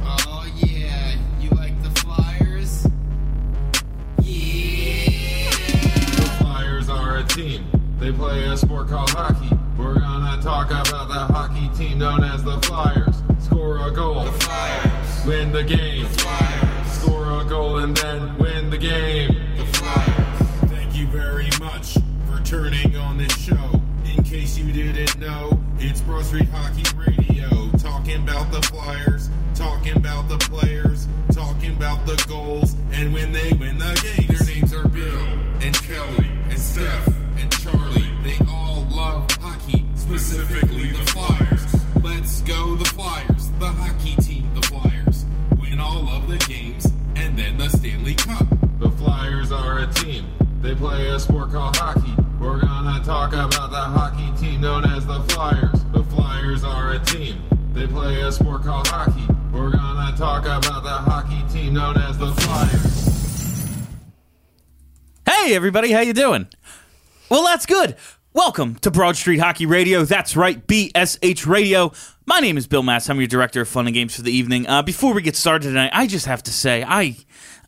Oh yeah, you like the Flyers? Yeah. The Flyers are a team. They play a sport called hockey. We're gonna talk about the hockey team known as the Flyers. Score a goal. The Flyers. Win the game. The Flyers. Score a goal and then win the game. The Flyers. Thank you very much for turning on this show. In case you didn't know, it's Broad Street Hockey Radio. Talking about the Flyers, talking about the players, talking about the goals, and when they win the game. Their names are Bill and Kelly and Steph and Charlie. They all love hockey, specifically the Flyers. Let's go the Flyers, the hockey team, the Flyers. Win all of the games and then the Stanley Cup. The Flyers are a team. They play a sport called hockey. We're gonna talk about the hockey team known as the Flyers. The Flyers are a team. They play a sport called hockey. We're gonna talk about the hockey team known as the Flyers. Hey everybody, how you doing? Well, that's good. Welcome to Broad Street Hockey Radio. That's right, BSH Radio. My name is Bill Mass. I'm your director of fun and games for the evening. Uh, before we get started tonight, I just have to say I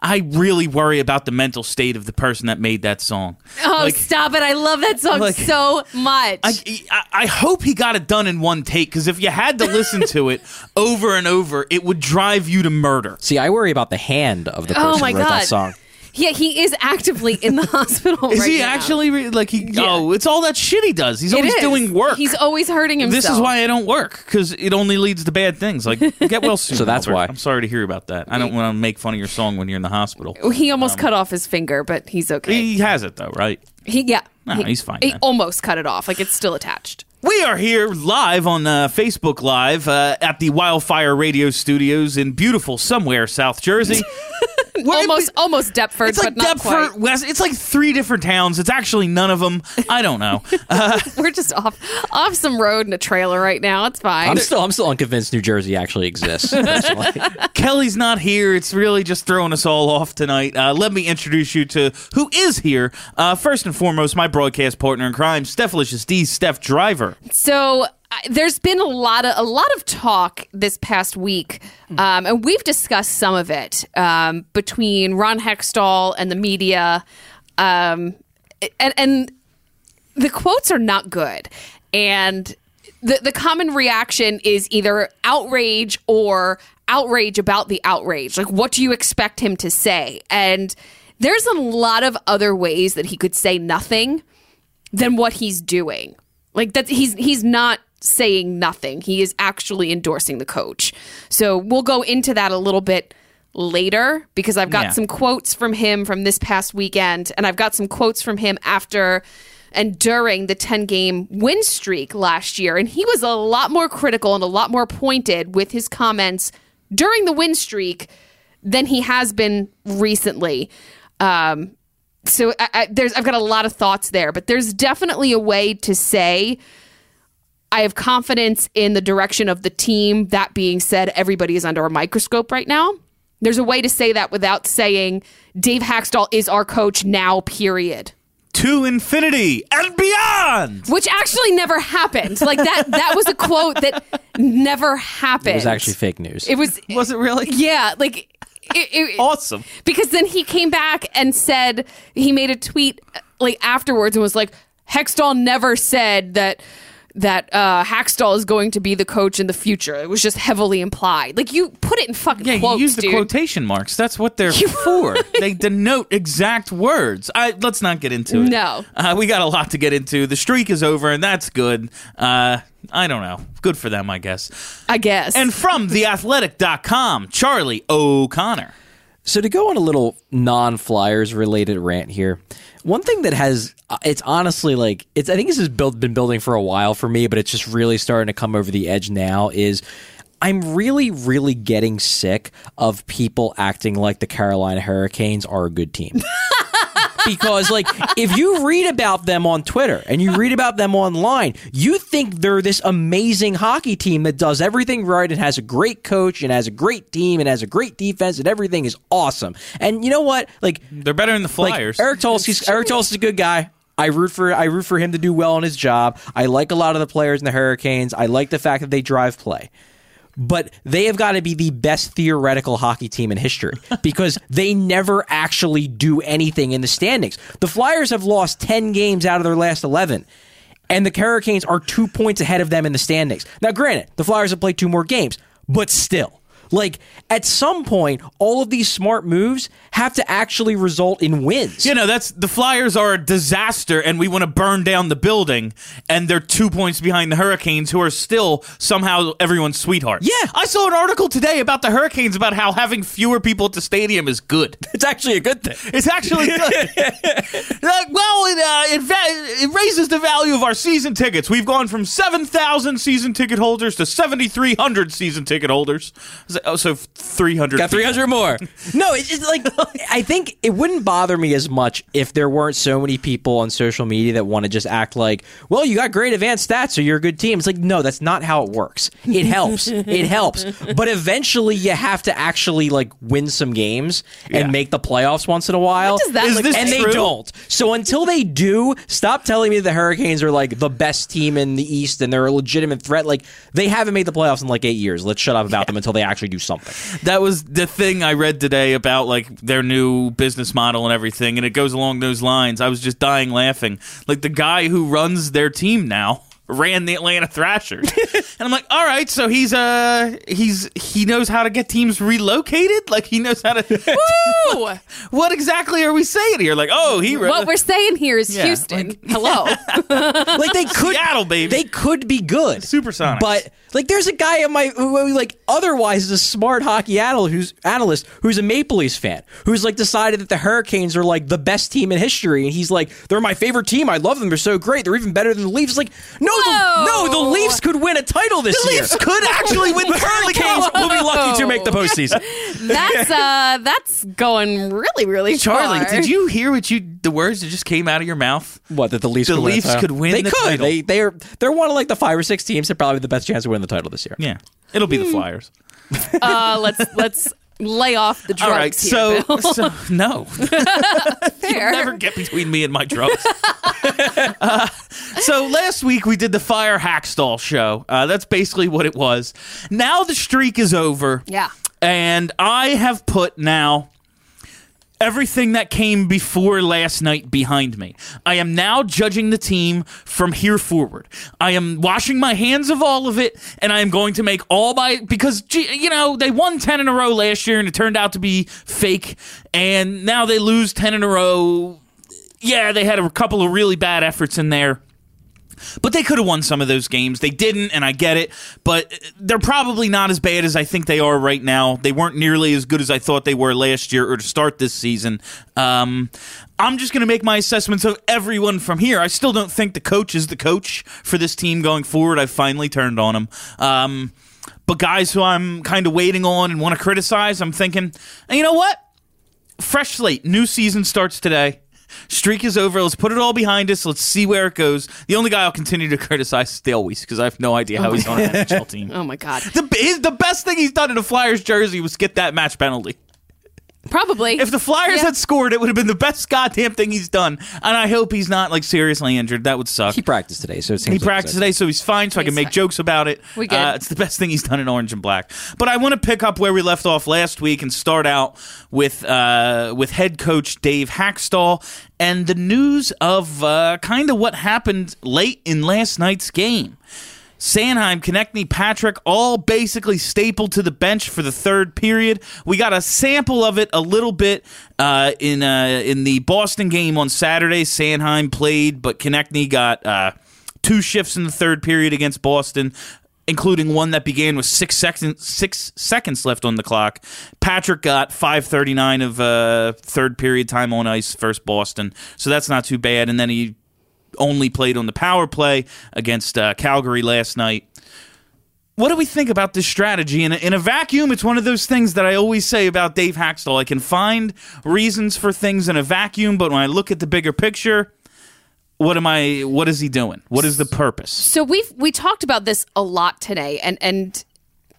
I really worry about the mental state of the person that made that song. Oh, Like- stop it. I love that song like- so much. I, I, I hope he got it done in one take because if you had to listen to it over and over, it would drive you to murder. See, I worry about the hand of the oh person oh my who wrote God. that song. Yeah, he is actively in the hospital Is right he now. actually re- like he? Oh, it's all that shit he does. He's It always is. doing work. He's always hurting himself. This is why I don't work because it only leads to bad things. Like get well soon. So that's Albert. why. I'm sorry to hear about that. I don't want to make fun of your song when you're in the hospital. He almost cut off his finger, but he's okay. He, He has it though, right? He yeah. No, he, he's fine He then. almost cut it off. Like it's still attached. We are here live on uh, Facebook Live uh, at the Wildfire Radio Studios in beautiful somewhere South Jersey. We're- almost almost Deptford, It's like but not Deptford, quite. West. It's like three different towns. It's actually none of them. I don't know. Uh, We're just off off some road in a trailer right now. It's fine. I'm still I'm still unconvinced New Jersey actually exists. Kelly's not here. It's really just throwing us all off tonight. Uh, let me introduce you to who is here. Uh, first and foremost, my broadcast partner in crime, Stephalicious D, Steph Driver. So I- there's been a lot of a lot of talk this past week, um, and we've discussed some of it um, between Ron Hextall and the media, um, and and the quotes are not good, and the the common reaction is either outrage or outrage about the outrage. Like, what do you expect him to say? And there's a lot of other ways that he could say nothing than what he's doing. Like that he's he's not saying nothing. He is actually endorsing the coach. So we'll go into that a little bit later because I've got Yeah. some quotes from him from this past weekend and I've got some quotes from him after and during the 10 game win streak last year and he was a lot more critical and a lot more pointed with his comments during the win streak than he has been recently. Um, so I, I, there's I've got a lot of thoughts there, but there's definitely a way to say I have confidence in the direction of the team. That being said, everybody is under a microscope right now. There's a way to say that without saying Dave Hakstol is our coach now. Period. To infinity and beyond. Which actually never happened. Like that. That was a quote that never happened. it was actually fake news. It was. Was it really? Yeah. Like. It, it, Awesome. because then he came back and said he made a tweet like afterwards and was like Hextall never said that that uh Hakstol is going to be the coach in the future. It was just heavily implied. Like you put it in fucking Yeah, quotes, you use the dude. quotation marks. That's what they're for. they denote exact words. I, let's not get into it. No. Uh, we got a lot to get into. The streak is over, and that's good. Uh, I don't know. Good for them, I guess. I guess. And from theathletic.com, Charlie O'Connor. So to go on a little non-flyers related rant here, one thing that has it's honestly like it's I think this has built, been building for a while for me, but it's just really starting to come over the edge now is I'm really, really getting sick of people acting like the Carolina Hurricanes are a good team. because like if you read about them on Twitter and you read about them online, you think they're this amazing hockey team that does everything right and has a great coach and has a great team and has a great defense and everything is awesome. And you know what? Like They're better than the like Flyers. Eric Tulsky's Eric Tulsky's a good guy. I root for I root for him to do well on his job. I like a lot of the players in the Hurricanes. I like the fact that they drive play. But they have got to be the best theoretical hockey team in history because they never actually do anything in the standings. The Flyers have lost 10 games out of their last 11 and the Hurricanes are 2 points ahead of them in the standings. Now granted, the Flyers have played two more games, but still like at some point, all of these smart moves have to actually result in wins. You know, that's the Flyers are a disaster, and we want to burn down the building, and they're two points behind the Hurricanes, who are still somehow everyone's sweetheart. Yeah. I saw an article today about the Hurricanes about how having fewer people at the stadium is good. It's actually a good thing. It's actually good. Uh, well, it, uh, it, va- it raises the value of our season tickets. We've gone from 7,000 season ticket holders to 7,300 season ticket holders. Oh, so 300. Got 300 more. No, it's just like, I think it wouldn't bother me as much if there weren't so many people on social media that want to just act like, well, you got great advanced stats, so you're a good team. It's like, no, that's not how it works. It helps. it helps. But eventually you have to actually like win some games and Yeah. make the playoffs once in a while. What does that Is look this like? and they don't. So until they do, stop telling me the Hurricanes are like the best team in the East and they're a legitimate threat. Like they haven't made the playoffs in like eight years. Let's shut up about them until they actually do something. That was the thing I read today about like their new business model and everything, and it goes along those lines. I was just dying laughing. Like the guy who runs their team now ran the Atlanta Thrashers, and I'm like, all right, so he's uh he's he knows how to get teams relocated. Like he knows how to. Woo! what exactly are we saying here? Like, oh, he ran. what we're saying here is Yeah, Houston. Hello. Like they could, Seattle, baby. They could be good, Supersonics. But like, there's a guy in my who, who, like otherwise is a smart hockey analyst who's analyst who's a Maple Leafs fan who's like decided that the Hurricanes are like the best team in history, and he's like, they're my favorite team. I love them. They're so great. They're even better than the Leafs. Like, no, the, no, the Leafs could win a title this the year. The Leafs could actually win The Hurricanes will be lucky to make the postseason. that's uh that's going really, really Charlie, far. did you hear what you the words that just came out of your mouth? What that the Leafs? The could win Leafs title? could win They the could. title. They they are they're one of like the five or six teams that probably have the best chance to win the title this year. Yeah, it'll be the Flyers. Uh, let's let's lay off the drugs All right, so, Bill. so no, Fair. never get between me and my drugs. Uh, so last week we did the Fire Hakstol show. Uh, that's basically what it was. Now the streak is over. Yeah. and I have put now everything that came before last night behind me. I am now judging the team from here forward. I am washing my hands of all of it, and I am going to make all my because you know they won ten in a row last year, and it turned out to be fake, and now they lose ten in a row. Yeah, they had a couple of really bad efforts in there. But they could have won some of those games. They didn't, and I get it. But they're probably not as bad as I think they are right now. They weren't nearly as good as I thought they were last year or to start this season. Um, I'm just going to make my assessments of everyone from here. I still don't think the coach is the coach for this team going forward. I've finally turned on him. Um, but guys who I'm kind of waiting on and want to criticize, I'm thinking, you know what? fresh slate. New season starts today. Streak is over. Let's put it all behind us. Let's see where it goes. The only guy I'll continue to criticize is Dale Weise because I have no idea how he's on an NHL team. Oh my god. The, his, the best thing he's done in a Flyers jersey was get that match penalty. Probably. If the Flyers Yeah. had scored, it would have been the best goddamn thing he's done. And I hope he's not like seriously injured. That would suck. He practiced today, so it seems He like practiced he's today, so he's fine. So I can make fine. jokes about it. We good. Uh, it's the best thing he's done in orange and black. But I want to pick up where we left off last week and start out with uh, with head coach Dave Hakstol and the news of uh, kind of what happened late in last night's game. Sanheim, Konecny, Patrick, all basically stapled to the bench for the third period. We got a sample of it a little bit uh, in uh, in the Boston game on Saturday. Sanheim played, but Konecny got uh, two shifts in the third period against Boston. Including one that began with six seconds six seconds left on the clock. Patrick got five thirty nine of uh, third period time on ice first Boston, so that's not too bad. And then he only played on the power play against uh, Calgary last night. what do we think about this strategy? In a, in a vacuum, it's one of those things that I always say about Dave Hakstol. I can find reasons for things in a vacuum, but when I look at the bigger picture, what am I? What is he doing? What is the purpose? So we've we talked about this a lot today, and and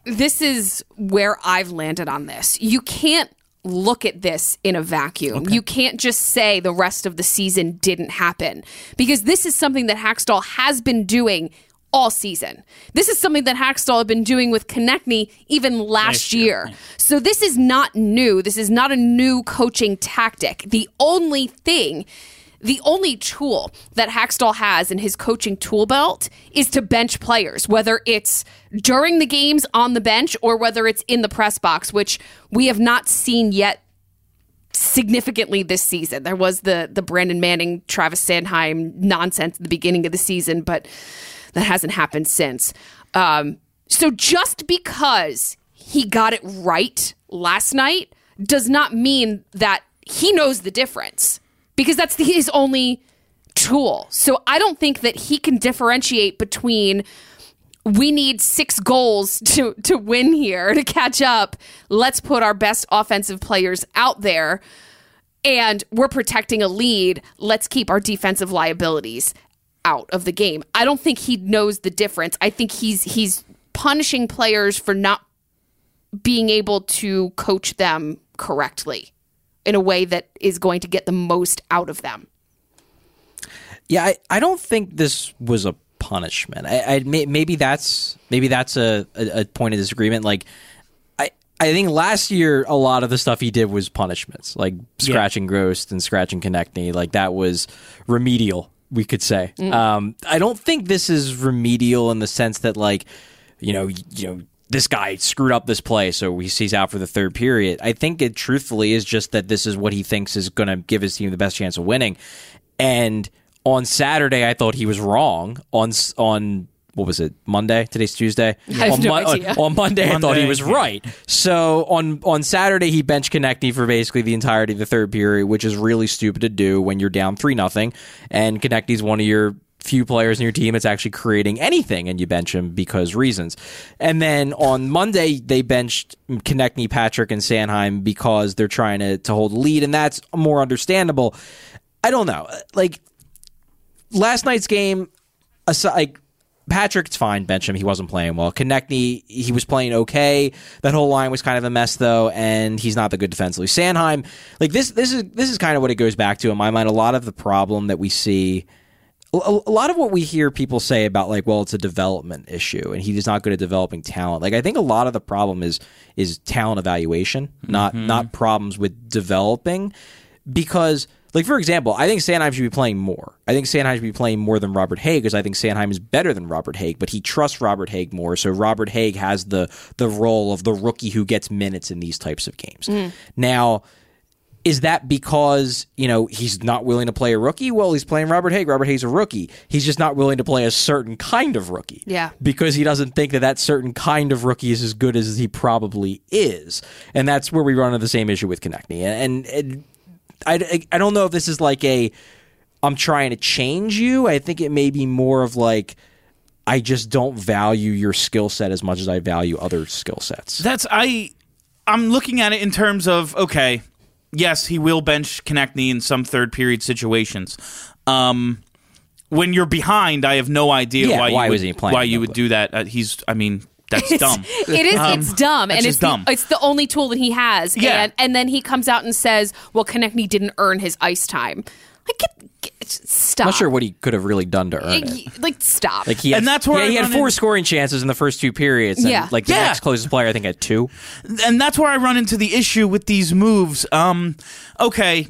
this is where I've landed on this. You can't look at this in a vacuum. You can't just say the rest of the season didn't happen because this is something that Hakstol has been doing all season. This is something that Hakstol had been doing with Konecny even last year. So this is not new. This is not a new coaching tactic. The only thing the only tool that Hakstol has in his coaching tool belt is to bench players, whether it's during the games on the bench or whether it's in the press box, which we have not seen yet significantly this season. There was the the Brandon Manning, Travis Sanheim nonsense at the beginning of the season, but that hasn't happened since. Um, so just because he got it right last night does not mean that he knows the difference because that's the, his only tool. So I don't think that he can differentiate between we need six goals to to win here to catch up. Let's put our best offensive players out there and we're protecting a lead. Let's keep our defensive liabilities out of the game. I don't think he knows the difference. I think he's he's punishing players for not being able to coach them correctly in a way that is going to get the most out of them. Yeah, I, I don't think this was a punishment. I, I maybe that's maybe that's a, a, a point of disagreement. Like, I I think last year a lot of the stuff he did was punishments, like scratching Ghost and scratching Konecny. Like that was remedial, we could say. Um, I don't think this is remedial in the sense that like, you know, you know. This guy screwed up this play, so he's he's out for the third period. I think it truthfully is just that this is what he thinks is going to give his team the best chance of winning. And on Saturday, I thought he was wrong. On on what was it? Monday. Today's Tuesday. I have on, no on- idea. on Monday, I thought he was right. So on on Saturday, he bench Konecny for basically the entirety of the third period, which is really stupid to do when you're down three nothing, and Konecny's one of your few players in your team that's actually creating anything, and you bench him because reasons. And then on Monday, they benched Konecny, Patrick, and Sanheim because they're trying to to hold lead, and that's more understandable. I don't know, like last night's game, aside, like Patrick, it's fine. Bench him. He wasn't playing well. Konecny, he was playing okay. That whole line was kind of a mess though, and he's not the good defensively. Sanheim, like this, this is this is kind of what it goes back to in my mind. A lot of the problem that we see. A, a lot of what we hear people say about like, well, it's a development issue, and he's not good at developing talent. Like, I think a lot of the problem is is talent evaluation, not mm-hmm. not problems with developing, because like for example, I think Sanheim should be playing more. I think Sanheim should be playing more than Robert Hagg because I think Sanheim is better than Robert Hagg, but he trusts Robert Hagg more. So Robert Hagg has the the role of the rookie who gets minutes in these types of games. Mm-hmm. Now, is that because you know he's not willing to play a rookie? Well, he's playing Robert Hagg. Robert Hagg's a rookie. He's just not willing to play a certain kind of rookie. Yeah. because he doesn't think that that certain kind of rookie is as good as he probably is, and that's where we run into the same issue with Konecny. And, and I, I don't know if this is like a I'm trying to change you. I think it may be more of like I just don't value your skill set as much as I value other skill sets. That's I. I'm looking at it in terms of okay, yes, he will bench Konecny in some third period situations. Um, when you're behind, I have no idea Yeah, why, why you was would, he playing why you would do that. Uh, he's, I mean, that's dumb. It is. it's dumb, and it's dumb. The, it's the only tool that he has. Yeah. and, and then he comes out and says, "Well, Konecny didn't earn his ice time." Like, get, get, stop. I'm not sure what he could have really done to earn it. Like, like, stop. Like he had, And that's where yeah, he had four in- scoring chances in the first two periods. And Yeah. like the Yeah. next closest player, I think had two. and that's where I run into the issue with these moves. Um, okay,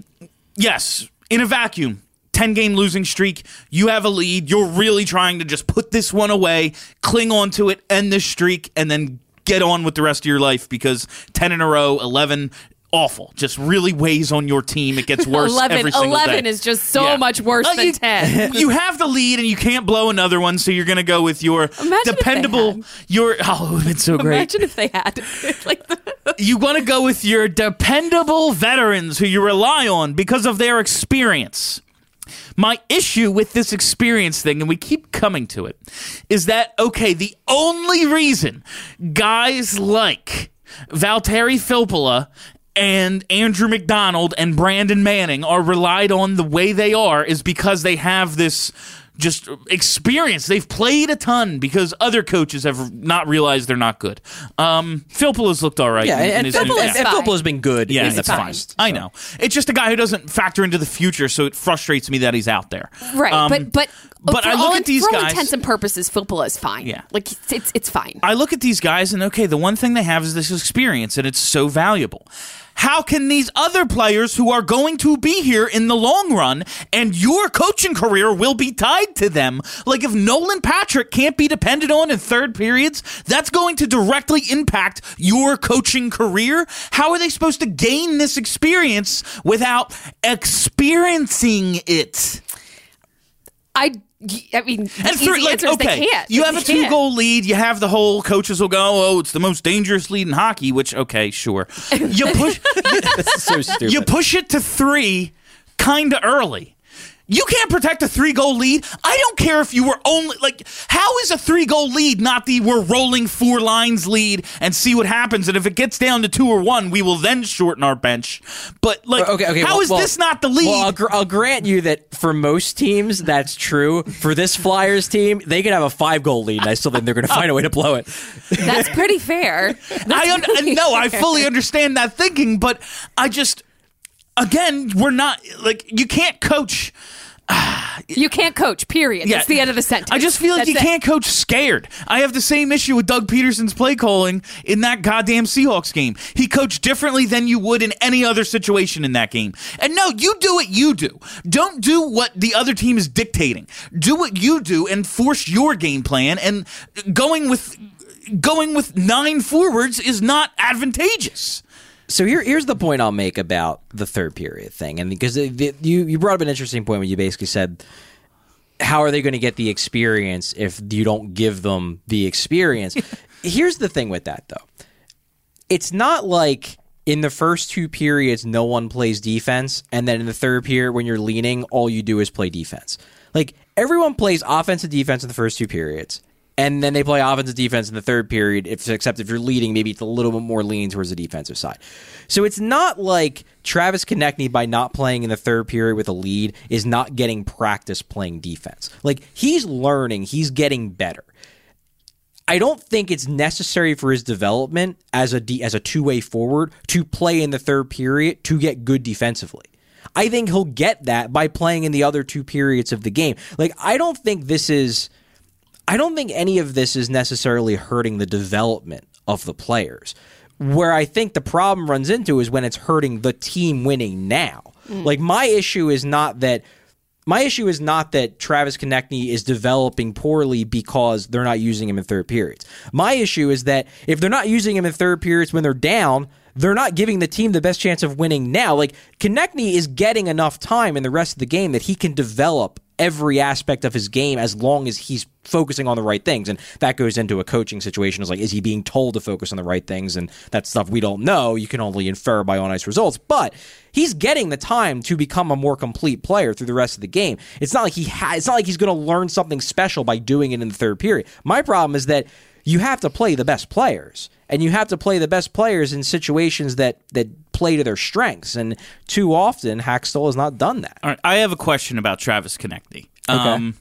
yes, in a vacuum, 10 game losing streak, you have a lead, you're really trying to just put this one away, cling on to it, end the streak, and then get on with the rest of your life because 10 in a row, 11. Awful. Just really weighs on your team. It gets worse 11, every single 11 day. is just so Yeah. much worse Uh, than you, 10. You have the lead and you can't blow another one, so you're going to go with your Imagine dependable. Your oh, it would have been so great Imagine if they had like the, you want to go with your dependable veterans who you rely on because of their experience. My issue with this experience thing, and we keep coming to it, is that okay, the only reason guys like Valtteri Filppula and Andrew MacDonald and Brandon Manning are relied on the way they are is because they have this just experience. They've played a ton because other coaches have not realized they're not good. Um, Filppula's looked all right. Yeah, in- in and, and, his- Filppula- yeah. and Filppula's been good Yeah, in the it's fine. past. I know. It's just a guy who doesn't factor into the future, so it frustrates me that he's out there. Right, Um, but but but for I look all, at these for all guys- intents and purposes, Filppula is fine. Yeah. like it's it's, it's fine. I look at these guys and okay, the one thing they have is this experience and it's so valuable. How can these other players who are going to be here in the long run and your coaching career will be tied to them? Like if Nolan Patrick can't be depended on in third periods, that's going to directly impact your coaching career. How are they supposed to gain this experience without experiencing it? I I mean, the And easy three, like, answer is okay, they can't. you have a two goal lead. You have the whole coaches will go, oh, it's the most dangerous lead in hockey. Which okay, sure. You push, This is so stupid. you push it to three, kind of early. You can't protect a three goal lead. I don't care if you were only like, how is a three goal lead not the we're rolling four lines lead and see what happens? And if it gets down to two or one, we will then shorten our bench. But like, okay, okay. how well- is well- this not the lead? Well, I'll, gr- I'll grant you that for most teams, that's true. For this Flyers team, they could have a five goal lead, and I still think they're going to find a way to blow it. That's pretty fair. I un- no, I fully understand that thinking, but I just again, we're not like you can't coach. You can't coach. Period. That's the end of the sentence. I just feel like That's you it. can't coach scared. I have the same issue with Doug Pederson's play calling in that goddamn Seahawks game. He coached differently than you would in any other situation in that game. And no, you do what you do. Don't do what the other team is dictating. Do what you do and force your game plan. And going with going with nine forwards is not advantageous. So here, here's the point I'll make about the third period thing, and because it, it- you you brought up an interesting point when you basically said, how are they going to get the experience if you don't give them the experience? here's the thing with that though, it's not like in the first two periods no one plays defense, and then in the third period when you're leaning, all you do is play defense. Like everyone plays offense and defense in the first two periods. And then they play offensive defense in the third period, if, except if you're leading, maybe it's a little bit more leaning towards the defensive side. So it's not like Travis Konecny, by not playing in the third period with a lead, is not getting practice playing defense. Like, he's learning, he's getting better. I don't think it's necessary for his development as a D, as a two way forward to play in the third period to get good defensively. I think he'll get that by playing in the other two periods of the game. Like I don't think this is I don't think any of this is necessarily hurting the development of the players. Where I think the problem runs into is when it's hurting the team winning now. Mm. Like my issue is not that my issue is not that Travis Konecny is developing poorly because they're not using him in third periods. My issue is that if they're not using him in third periods when they're down, they're not giving the team the best chance of winning now. Like Konecny is getting enough time in the rest of the game that he can develop every aspect of his game as long as he's focusing on the right things. And that goes into a coaching situation. Is like, is he being told to focus on the right things? And that's stuff we don't know. You can only infer by on ice results. But he's getting the time to become a more complete player through the rest of the game. It's not like he ha- it's not like he's going to learn something special by doing it in the third period. My problem is that you have to play the best players. And you have to play the best players in situations that, that play to their strengths. And too often, Hakstol has not done that. All right, I have a question about Travis Konecny. Um,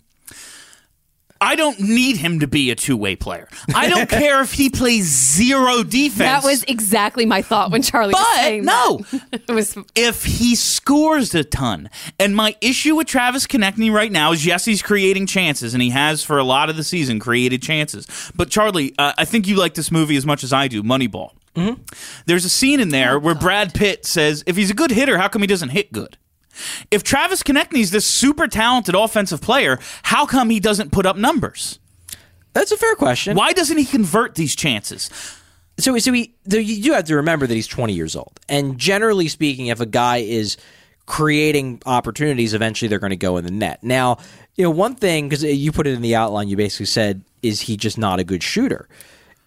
I don't need him to be a two-way player. I don't care if he plays zero defense. That was exactly my thought when Charlie was But saying no, that. it was if he scores a ton. And my issue with Travis Konecny right now is yes, he's creating chances, and he has for a lot of the season created chances. But Charlie, uh, I think you like this movie as much as I do, Moneyball. Mm-hmm. There's a scene in there where Brad Pitt says, "If he's a good hitter, how come he doesn't hit good?" If Travis Konecny's this super talented offensive player, how come he doesn't put up numbers? That's a fair question. Why doesn't he convert these chances? So, so he, you do have to remember that he's 20 years old. And generally speaking, if a guy is creating opportunities, eventually they're going to go in the net. Now, you know, one thing, because you put it in the outline, you basically said, is he just not a good shooter?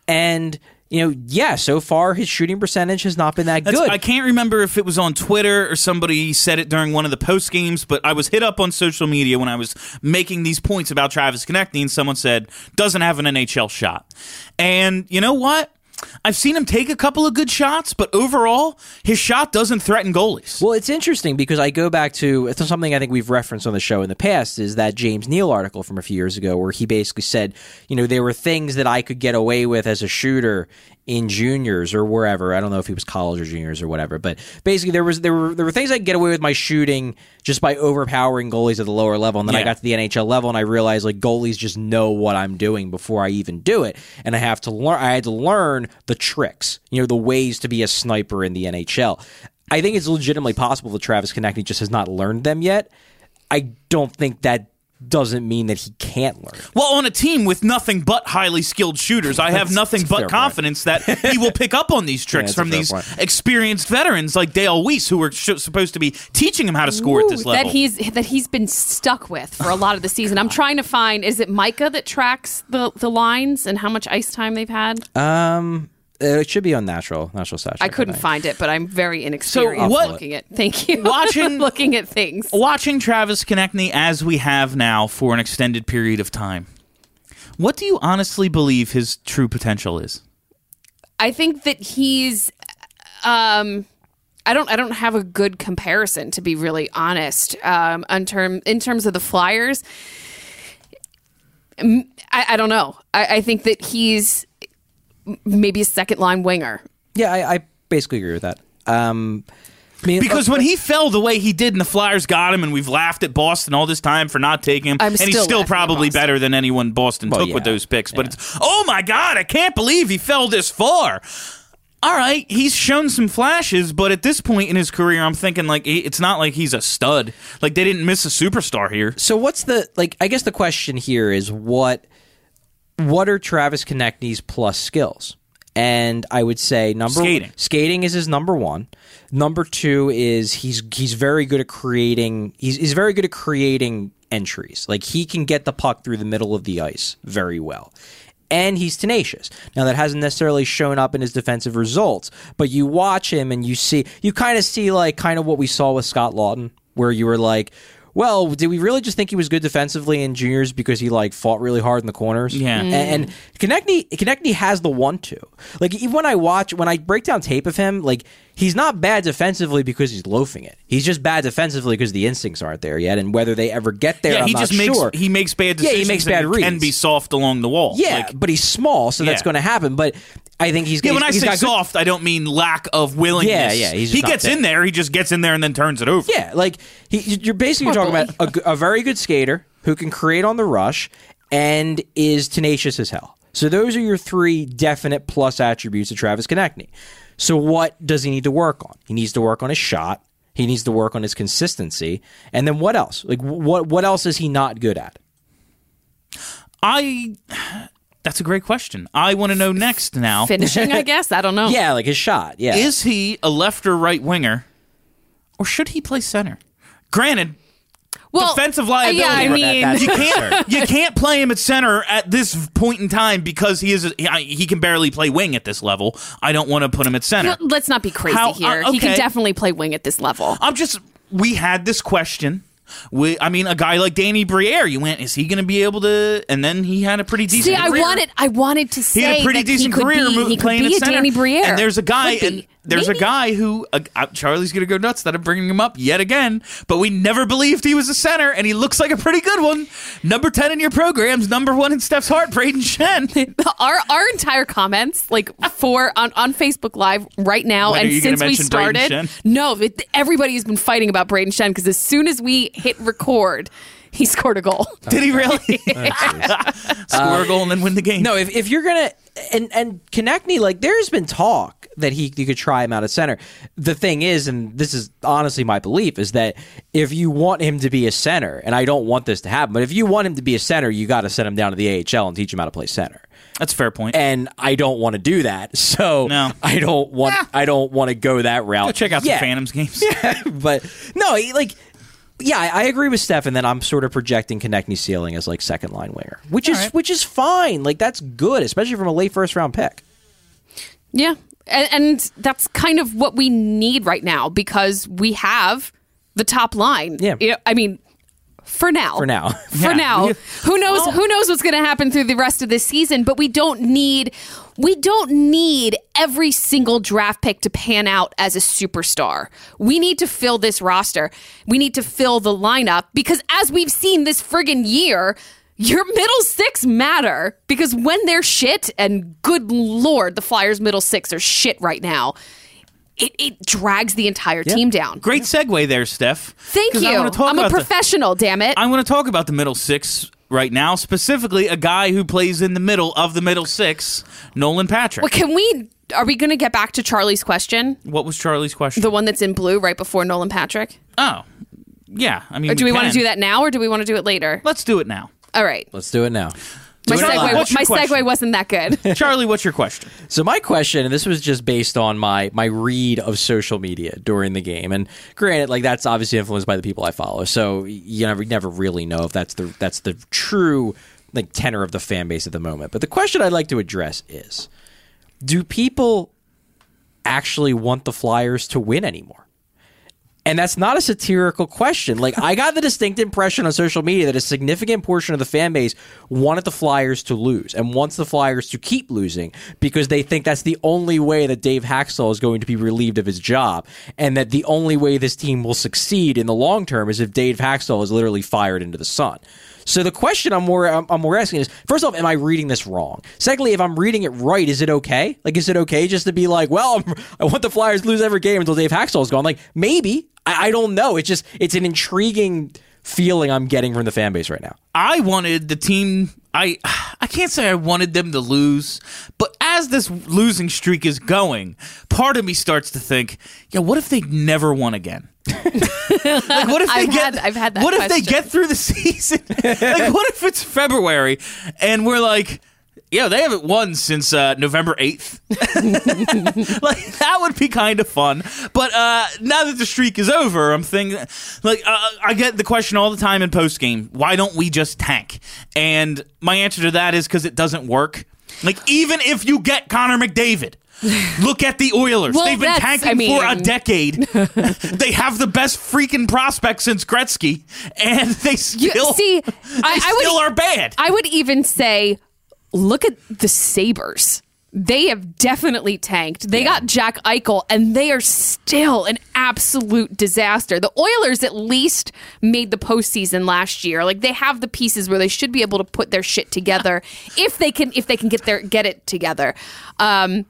And you know, yeah, so far his shooting percentage has not been that That's- good. I can't remember if it was on Twitter or somebody said it during one of the post games, but I was hit up on social media when I was making these points about Travis and someone said doesn't have an NHL shot. And you know what? I've seen him take a couple of good shots, but overall, his shot doesn't threaten goalies. Well, it's interesting because I go back to something I think we've referenced on the show in the past is that James Neal article from a few years ago where he basically said, you know, there were things that I could get away with as a shooter in juniors or wherever. I don't know if he was college or juniors or whatever, but basically there was there were there were things I could get away with my shooting just by overpowering goalies at the lower level. And then I got to the NHL level and I realized like goalies just know what I'm doing before I even do it, and I have to learn. I had to learn the tricks, you know, the ways to be a sniper in the NHL. I think it's legitimately possible that Travis Konecny just has not learned them yet. I don't think that doesn't mean that he can't learn. Well, on a team with nothing but highly skilled shooters, I have nothing that's a but point. confidence that he will pick up on these tricks that's a from these point. experienced veterans like Dale Weise, who are sh- supposed to be teaching him how to score at this level. that he's that he's been stuck with for a lot of the season. I'm trying to find is it Micah that tracks the the lines and how much ice time they've had? Um, it should be on natural natural stat. I couldn't think. find it, but I'm very inexperienced so what- looking at. Thank you. Watching- looking at things. Watching Travis Konecny as we have now for an extended period of time, what do you honestly believe his true potential is? I think that he's um I don't I don't have a good comparison to be really honest. Um in term in terms of the Flyers I, I don't know. I, I think that he's maybe a second line winger. Yeah, I, I basically agree with that. Um, I mean, Because when he fell the way he did and the Flyers got him and we've laughed at Boston all this time for not taking him I'm and he's still still laughing at probably better than anyone Boston Well, took with those picks but Yeah. it's oh my god I can't believe he fell this far all right he's shown some flashes but at this point in his career I'm thinking like it's not like he's a stud like they didn't miss a superstar here so what's the like? I guess the question here is what what are Travis Konecny's plus skills? And I would say number Skating. skating is his number one. Number two is he's he's very good at creating. He's he's very good at creating entries. Like he can get the puck through the middle of the ice very well. And he's tenacious. Now that hasn't necessarily shown up in his defensive results, but you watch him and you see you kind of see like kind of what we saw with Scott Laughton, where you were like, well, did we really just think he was good defensively in juniors because he like fought really hard in the corners? Yeah. And, and Konecny, Konecny has the one two. Like even when I watch, when I break down tape of him, like he's not bad defensively because he's loafing it. He's just bad defensively because the instincts aren't there yet, and whether they ever get there, yeah I'm he not just makes sure. he makes bad decisions. Yeah, he makes and bad reads. can be soft along the wall yeah, Like, but he's small, so that's going to happen. But I think he's yeah, when I he's say got good- soft, I don't mean lack of willingness. Yeah, yeah, he's he gets there. in there, he just gets in there and then turns it over. Yeah, like he, you're basically talking about a very good skater who can create on the rush and is tenacious as hell. So those are your three definite plus attributes of Travis Konecny. So what does he need to work on? He needs to work on his shot. He needs to work on his consistency. And then what else? Like what what else is he not good at? I. That's a great question. I want to know next now. Finishing, I guess. I don't know. Yeah, like his shot. Yeah. Is he a left or right winger, or should he play center? Granted, well, defensive uh, liability. Yeah, I mean, you can't you can't play him at center at this point in time because he is a, he- he can barely play wing at this level. I don't want to put him at center. let's not be crazy How- here. uh, He can definitely play wing at this level. I'm just we had this question. We, I mean, a guy like Danny Briere, you went, is he going to be able to? And then he had a pretty decent. See, I career. wanted, I wanted to say He had a pretty that decent career be, mo- he could playing be at a center. Danny Briere. And there's a guy, Could be. and there's Maybe. a guy who uh, uh, Charlie's going to go nuts that I'm bringing him up yet again. But we never believed he was a center, and he looks like a pretty good one. Number ten in your programs, number one in Steph's heart, Brayden Schenn. our our entire comments like for on, on Facebook Live right now When and since we started, no, it, everybody has been fighting about Brayden Schenn because as soon as we hit record, he scored a goal. Did he really score a goal and then win the game? No, if, if you're gonna and and Konecny, like there's been talk that he you could try him out at center. The thing is, and this is honestly my belief, is that if you want him to be a center, and I don't want this to happen, but if you want him to be a center, you got to send him down to the AHL and teach him how to play center. that's a fair point. And I don't want to do that, so No. I don't want I don't want to go that route. Go check out yeah, some Phantoms games. Yeah, but no, he, like. Yeah, I, I agree with Steph, and then I'm sort of projecting Konecny's ceiling as like second line winger, which is right. which is fine. Like that's good, especially from a late first round pick. Yeah. And, and that's kind of what we need right now because we have the top line. Yeah. You know, I mean, for now. For now. For Yeah. now. Who knows who knows what's going to happen through the rest of this season, but we don't need we don't need every single draft pick to pan out as a superstar. We need to fill this roster. We need to fill the lineup because as we've seen this friggin' year, your middle six matter because when they're shit, and good lord, the Flyers' middle six are shit right now. It, it drags the entire team down. Great segue there, Steph. Thank you. I wanna talk I'm a about the- professional, damn it. I'm going to talk about the middle six right now, specifically a guy who plays in the middle of the middle six, Nolan Patrick. Well, can we? Are we going to get back to Charlie's question, What was Charlie's question? the one that's in blue right before Nolan Patrick? oh, yeah. I mean, Or do we want to do that now, or do we want to do it later? Let's do it now. All right. Let's do it now. My Do it live. segue, my question? segue wasn't that good. Charlie, what's your question? So my question, and this was just based on my my read of social media during the game, and granted, like that's obviously influenced by the people I follow. So you never never really know if that's the that's the true like tenor of the fan base at the moment. But the question I'd like to address is: Do people actually want the Flyers to win anymore? And that's not a satirical question. Like I got the distinct impression on social media that a significant portion of the fan base wanted the Flyers to lose and wants the Flyers to keep losing because they think that's the only way that Dave Hakstol is going to be relieved of his job and that the only way this team will succeed in the long term is if Dave Hakstol is literally fired into the sun. So the question I'm more I'm, more asking is first off, am I reading this wrong? Secondly, if I'm reading it right, is it okay? Like, is it okay just to be like, well, I'm, I want the Flyers to lose every game until Dave Hakstol is gone? Like, maybe I, I don't know. It's just it's an intriguing feeling I'm getting from the fan base right now. I wanted the team. I I can't say I wanted them to lose, but as this losing streak is going, part of me starts to think, yeah, what if they never won again? Like, what if they I've get? had- I've had that What if they question. get through the season? like, what if it's February and we're like, yeah, they haven't won since uh, November eighth. like that would be kind of fun. But uh, now that the streak is over, I'm thinking, like, uh, I get the question all the time in post game: Why don't we just tank? And my answer to that is because it doesn't work. Like, even if you get Connor McDavid. Look at the Oilers. Well, They've been tanking I for a decade. they have the best freaking prospect since Gretzky, and they You- still see, they I, I would still are bad. I would even say, look at the Sabres. They have definitely tanked. They got Jack Eichel, and they are still an absolute disaster. The Oilers at least made the postseason last year. Like they have the pieces where they should be able to put their shit together if they can if they can get their get it together. Um,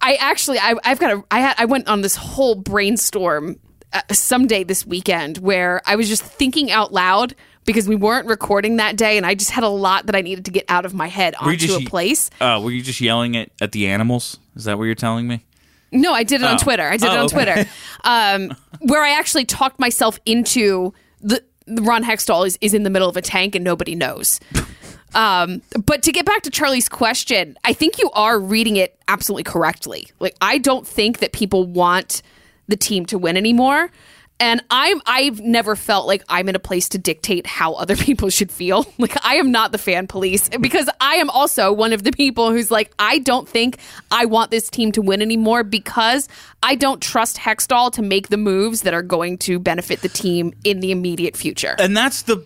I actually, I, I've got a, I had, I went on this whole brainstorm uh, someday this weekend where I was just thinking out loud because we weren't recording that day, and I just had a lot that I needed to get out of my head onto just a place. Uh, were you just yelling at, at the animals? Is that what you're telling me? No, I did it on Oh. Twitter. I did it Oh, on okay. Twitter, um, where I actually talked myself into the, the Ron Hextall is, is in the middle of a tank and nobody knows. Um, but to get back to Charlie's question, I think you are reading it absolutely correctly. Like I don't think that people want the team to win anymore. And I'm I've never felt like I'm in a place to dictate how other people should feel. Like I am not the fan police because I am also one of the people who's like I don't think I want this team to win anymore because I don't trust Hextall to make the moves that are going to benefit the team in the immediate future. and that's the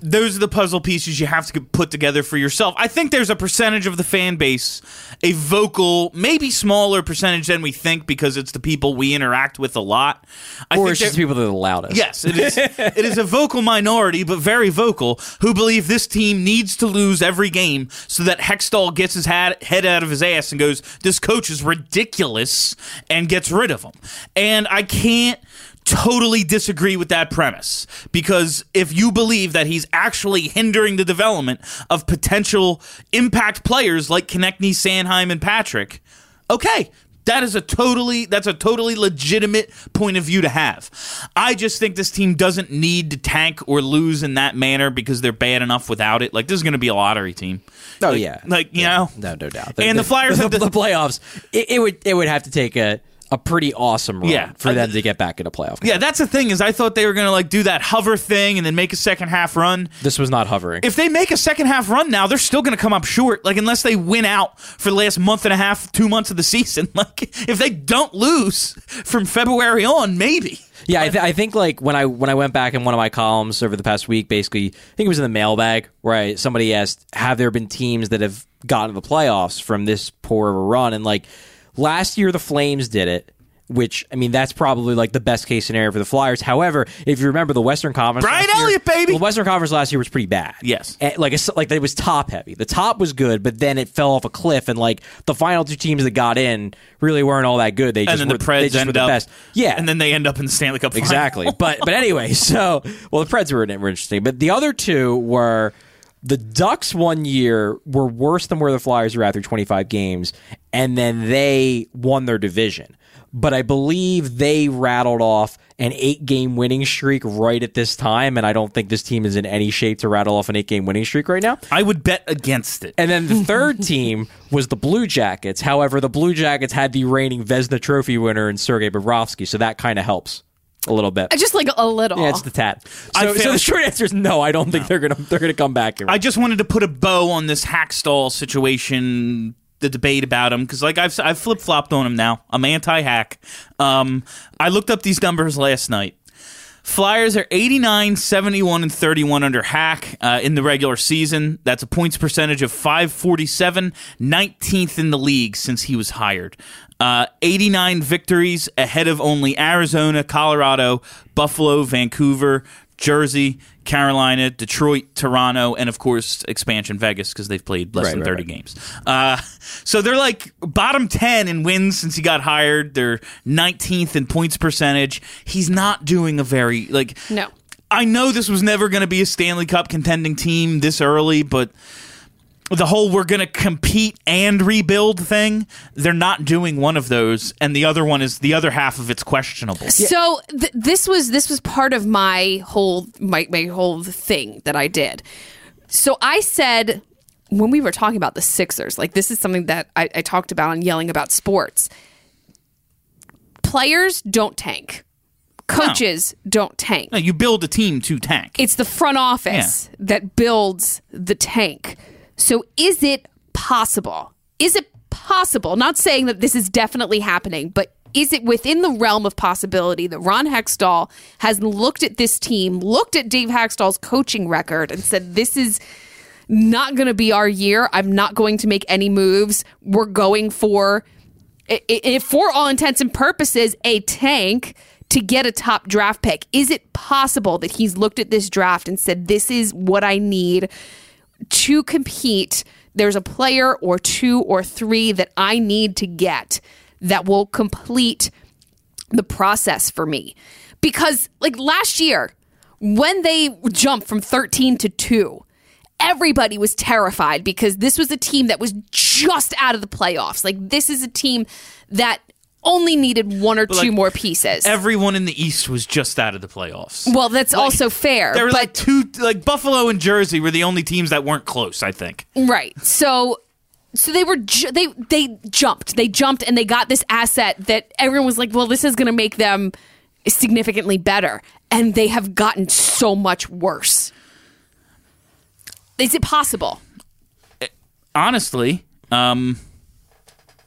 those are the puzzle pieces you have to put together for yourself. I think there's a percentage of the fan base, a vocal, maybe smaller percentage than we think because it's the people we interact with a lot. I Or think it's just people that are the loudest. Yes, it is. it is a vocal minority, but very vocal, who believe this team needs to lose every game so that Hextall gets his hat, head out of his ass and goes, "This coach is ridiculous," and gets rid of him. And I can't totally disagree with that premise because if you believe that he's actually hindering the development of potential impact players like Konecny, Sanheim, and Patrick, okay. That is a totally that's a totally legitimate point of view to have. I just think this team doesn't need to tank or lose in that manner because they're bad enough without it. Like this is going to be a lottery team. Oh Like- yeah. like you Yeah. know, No, no doubt. And the Flyers the, have the- the playoffs. It, it would it would have to take a a pretty awesome run Yeah. for them to get back into playoff. Yeah, that's the thing is I thought they were going to like do that hover thing and then make a second half run. This was not hovering. If they make a second half run now, they're still going to come up short. Like unless they win out for the last month and a half, two months of the season. Like if they don't lose from February on, maybe. Yeah, I, th- I think like when I when I went back in one of my columns over the past week, basically, I think it was in the mailbag where I, somebody asked, "Have there been teams that have gotten to the playoffs from this poor of a run?" And like last year, the Flames did it. Which I mean, that's probably like the best case scenario for the Flyers. However, if you remember the Western Conference, Brian last year- Elliott, baby! the Western Conference last year was pretty bad. Yes. And, like like it was top heavy. The top was good, but then it fell off a cliff, and like the final two teams that got in really weren't all that good. They just And then were, the Preds they just were end the up best. Yeah, and then they end up in the Stanley Cup. final. Exactly. but but anyway, so well the Preds were, were interesting, but the other two were the Ducks one year were worse than where the Flyers were at through 25 games, and then they won their division. But I believe they rattled off an eight game winning streak right at this time, and I don't think this team is in any shape to rattle off an eight game winning streak right now. I would bet against it. And then the third team was the Blue Jackets. However, the Blue Jackets had the reigning Vezina Trophy winner in Sergei Bobrovsky, so that kind of helps a little bit. Just like a little. Yeah, it's the tat. So, feel- so the short answer is no. I don't think they're gonna they're gonna come back here. I just wanted to put a bow on this Hakstol situation, the debate about him, because like I've I've flip flopped on him now. I'm anti hack. Um, I looked up these numbers last night. Flyers are 89, 71, and 31 under hack uh, in the regular season. That's a points percentage of 547, 19th in the league since he was hired. Uh, 89 victories ahead of only Arizona, Colorado, Buffalo, Vancouver, Jersey, Carolina, Detroit, Toronto, and of course expansion Vegas because they've played less Right, than right, 30 right. games. Uh, so they're like bottom 10 in wins since he got hired. They're 19th in points percentage. He's not doing a very like No. I know this was never going to be a Stanley Cup contending team this early, but the whole we're going to compete and rebuild thing, they're not doing one of those and the other one is the other half of it's questionable. So th- this was this was part of my whole my my whole thing that I did. So I said when we were talking about the Sixers, like this is something that I, I talked about on yelling about sports. Players don't tank. Coaches don't tank. No, you build a team to tank. It's the front office that builds the tank. So is it possible? Is it possible? Not saying that this is definitely happening, but is it within the realm of possibility that Ron Hextall has looked at this team, looked at Dave Hextall's coaching record, and said, This is not going to be our year. I'm not going to make any moves. We're going for, for all intents and purposes, a tank to get a top draft pick. Is it possible that he's looked at this draft and said, This is what I need to compete? There's a player or two or three that I need to get that will complete the process for me. Because, like last year, when they jumped from 13 to 2, everybody was terrified because this was a team that was just out of the playoffs. Like, this is a team that only needed one or two like, more pieces. Everyone in the East was just out of the playoffs. well, that's also fair. There were but like two, like Buffalo and Jersey were the only teams that weren't close. I think. Right. So so they were ju- they they jumped. They jumped and they got this asset that everyone was like, "Well, this is going to make them significantly better." And they have gotten so much worse. Is it possible? honestly, um,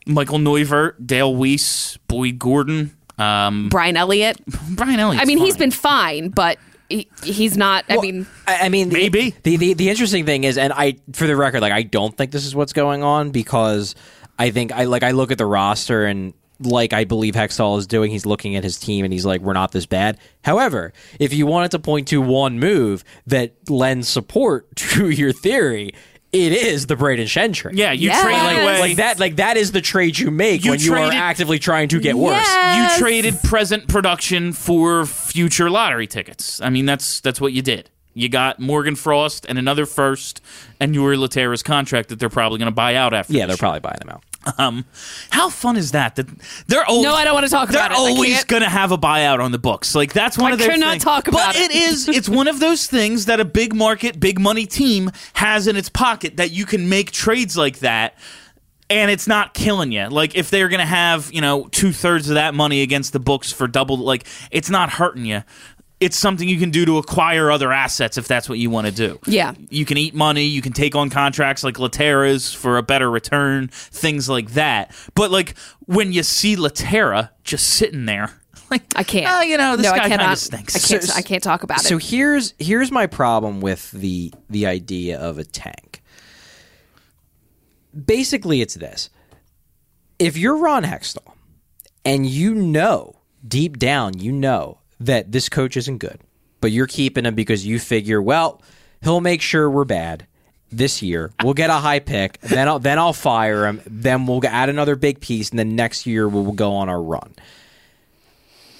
Michal Neuvirth, Dale Weise, Boyd Gordon, um, Brian Elliott? Brian Elliott. I mean, he's been fine, but he, he's not I mean, I I mean, the- Maybe. the, the the interesting thing is, and I, for the record, like I don't think this is what's going on because I think I like I look at the roster and like I believe Hextall is doing, he's looking at his team and he's like, we're not this bad. However, if you wanted to point to one move that lends support to your theory. It is the Brayden Schenn trade. Yeah, you Yes. traded like, away. like that. Like that is the trade you make You when you are actively trying to get worse. Yes. You traded present production for future lottery tickets. I mean, that's that's what you did. You got Morgan Frost and another first, and Jori Lehtera's contract that they're probably going to buy out after. Yeah, this they're probably buying them out. Um, how fun is that? That they're always, No, I don't wanna talk they're about it. I always gonna have a buyout on the books. Like that's one I of their cannot things. talk about but it. it is. It's one of those things that a big market, big money team has in its pocket that you can make trades like that. and it's not killing you. Like if they're gonna have you know two thirds of that money against the books for double, like it's not hurting you. It's something you can do to acquire other assets if that's what you want to do. Yeah. you can eat money. You can take on contracts like Lehtera's for a better return, things like that. But like when you see Latera just sitting there, like I can't. Oh, you know this no, I guy kind of stinks. I can't. I can't talk about it. so here's here's my problem with the the idea of a tank. Basically, it's this: if you're Ron Hextall and you know deep down, you know that this coach isn't good, but you're keeping him because you figure, well, he'll make sure we're bad this year. We'll get a high pick, then I'll then I'll fire him. Then we'll add another big piece, and then next year we'll go on our run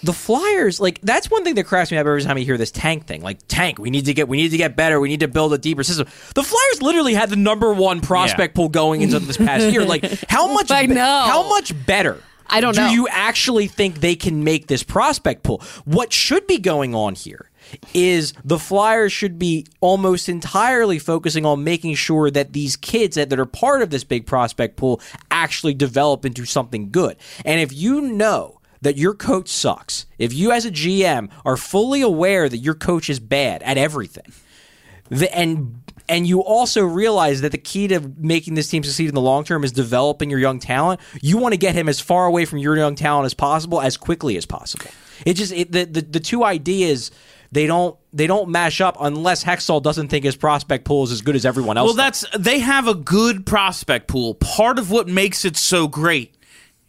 the Flyers, like that's one thing that cracks me up every time I hear this tank thing. Like tank, we need to get we need to get better. We need to build a deeper system. The Flyers literally had the number one prospect Yeah. pool going into this past year. Like how much? I know. how much better. I don't know. do you actually think they can make this prospect pool? What should be going on here is the Flyers should be almost entirely focusing on making sure that these kids that, that are part of this big prospect pool actually develop into something good. And if you know that your coach sucks, if you as a GM are fully aware that your coach is bad at everything, the, and and you also realize that the key to making this team succeed in the long term is developing your young talent. You want to get him as far away from your young talent as possible, as quickly as possible. It just it, the, the the two ideas they don't they don't mash up unless Hextall doesn't think his prospect pool is as good as everyone else. Well, does. that's they have a good prospect pool. Part of what makes it so great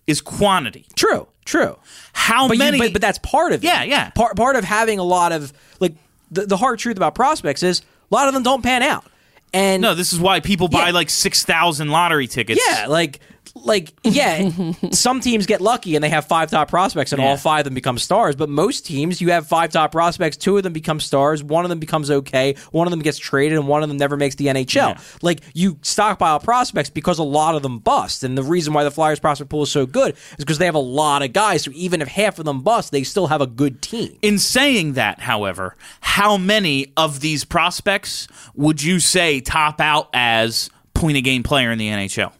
is quantity. true, true. How but, you- many? but but that's part of it. Yeah, yeah. Part part of having a lot of like the the hard truth about prospects is a lot of them don't pan out. And no, this is why people buy Yeah. like six thousand lottery tickets. Yeah, like like yeah, some teams get lucky and they have five top prospects and Yeah. all five of them become stars. But most teams, you have five top prospects, two of them become stars, one of them becomes okay, one of them gets traded, and one of them never makes the NHL. Yeah. Like you stockpile prospects because a lot of them bust, and the reason why the Flyers prospect pool is so good is because they have a lot of guys. So even if half of them bust, they still have a good team. In saying that, however, how many of these prospects would you say top out as point a game player in the NHL?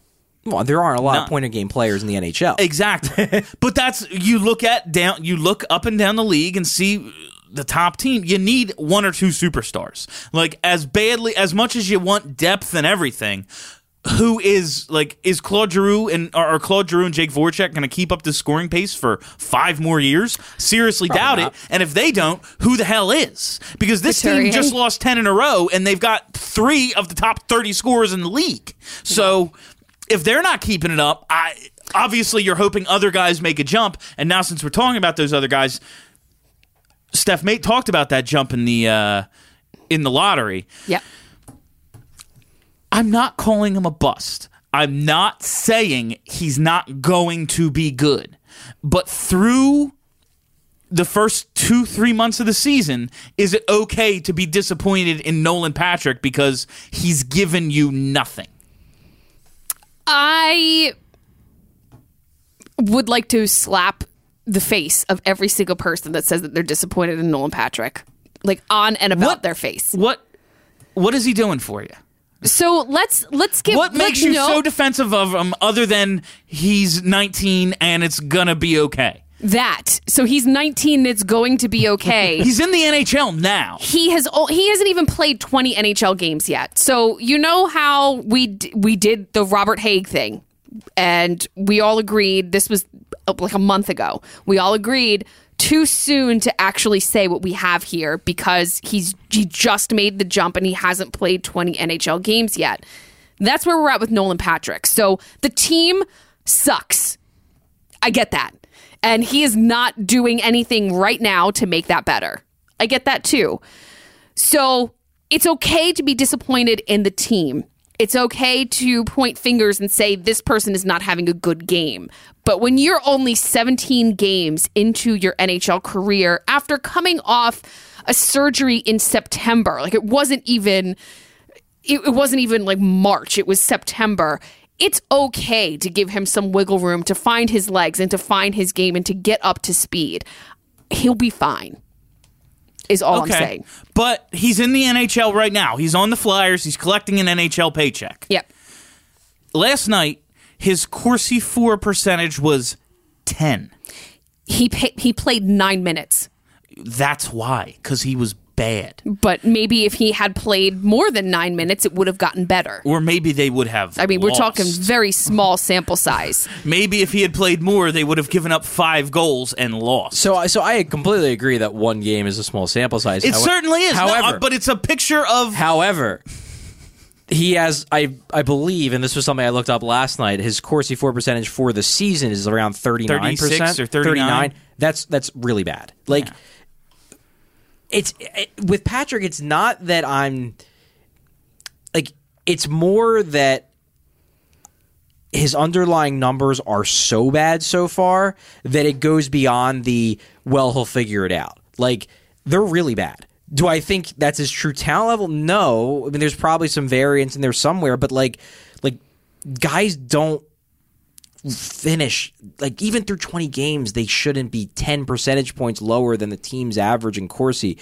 Well, there aren't a lot No. of point of game players in the NHL. Exactly. but that's you look at down you look up and down the league and see the top team. You need one or two superstars. Like as badly as much as you want depth and everything. Who is like is Claude Giroux and or, or Claude Giroux and Jake Voracek going to keep up this scoring pace for five more years? Seriously doubt not. it. And if they don't, who the hell is? Because this team just lost ten in a row, and they've got three of the top thirty scorers in the league. So if they're not keeping it up, I obviously you're hoping other guys make a jump. And now since we're talking about those other guys, Steph Mate talked about that jump in the uh, in the lottery. Yep. I'm not calling him a bust. I'm not saying he's not going to be good. But through the first two, three months of the season, is it okay to be disappointed in Nolan Patrick because he's given you nothing? I would like to slap the face of every single person that says that they're disappointed in Nolan Patrick, like on and about What- their face. What what is he doing for you? So let's let's get What makes you know so defensive of him other than he's 19 and it's gonna be okay? That. So he's 19. and It's going to be okay. He's in the NHL now. he has. He hasn't even played 20 NHL games yet. So you know how we d- we did the Robert Hagg thing and we all agreed this was uh, like a month ago. We all agreed too soon to actually say what we have here because he's he just made the jump and he hasn't played 20 NHL games yet. That's where we're at with Nolan Patrick. So the team sucks. I get that. And he is not doing anything right now to make that better. I get that too. So it's okay to be disappointed in the team. It's okay to point fingers and say this person is not having a good game. But when you're only 17 games into your NHL career after coming off a surgery in September, like it wasn't even it, wasn't even like March, it was September. It's okay to give him some wiggle room to find his legs and to find his game and to get up to speed. He'll be fine. Is all I'm saying. But he's in the NHL right now. He's on the Flyers. He's collecting an NHL paycheck. Yep. Last night, his Corsi For percentage was 10. He pa- he played nine minutes, That's why, because he was bad. but maybe if he had played more than nine minutes, it would have gotten better. Or maybe they would have. I mean, we're talking very small sample size. Maybe if he had played more, they would have given up five goals and lost. So, I- so I completely agree that one game is a small sample size. it Howe- certainly is. No, However, uh, but it's a picture of. However, he has I I believe, and this was something I looked up last night. His Corsi For percentage for the season is around thirty nine percent or 39? That's that's really bad. Like it's it, with Patrick. It's not that I'm like it's more that his underlying numbers are so bad so far that it goes beyond the well he'll figure it out. Like they're really bad. Do I think that's his true talent level? No. I mean there's probably some variance in there somewhere, but like like guys don't finish like even through 20 games they shouldn't be 10 percentage points lower than the team's average in Corsi.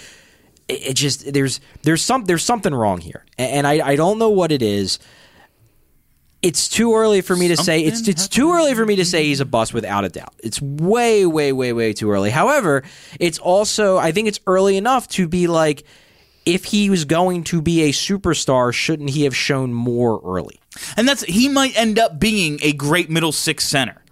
It, it just there's there's some there's something wrong here. And I I don't know what it is it's too early for me to say it's it's too early for me to say he's a bust without a doubt. It's way way way way too early. However, it's also I think it's early enough to be like if he was going to be a superstar, shouldn't he have shown more early? And that's he might end up being a great middle six center.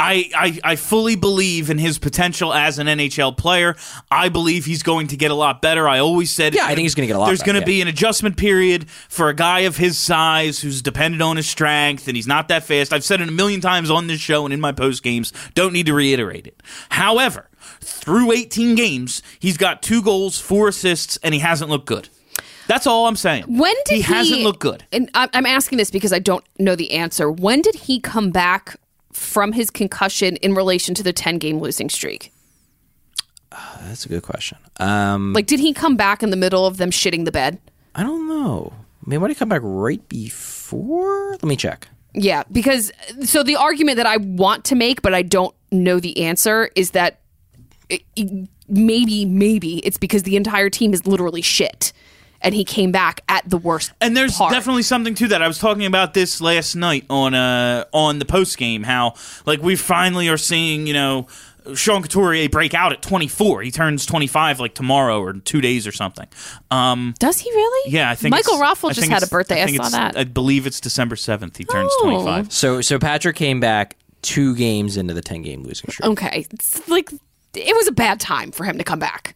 I, I, I fully believe in his potential as an NHL player. I believe he's going to get a lot better. I always said, Yeah, I think he's gonna get a lot There's going to yeah. be an adjustment period for a guy of his size who's dependent on his strength and he's not that fast. I've said it a million times on this show and in my post games. Don't need to reiterate it. However, through 18 games, he's got two goals, four assists, and he hasn't looked good. That's all I'm saying. When did he he, hasn't looked good? And I'm I'm asking this because I don't know the answer. When did he come back from his concussion in relation to the 10 game losing streak? That's a good question. Um, Like, did he come back in the middle of them shitting the bed? I don't know. I mean, might he come back right before? Let me check. Yeah, because so the argument that I want to make, but I don't know the answer, is that it- maybe, maybe it's because the entire team is literally shit, and he came back at the worst. And there's part. definitely something to that. I was talking about this last night on uh on the post game. How like we finally are seeing you know Sean Couturier break out at 24. He turns 25 like tomorrow or two days or something. Um, Does he really? yeah, I think Michael it's- Raffl I just had a birthday. I, think saw it's- that. I believe it's December 7th. He turns Oh. 25. So, so Patrick came back two games into the ten game losing streak, okay, it's like it was a bad time for him to come back.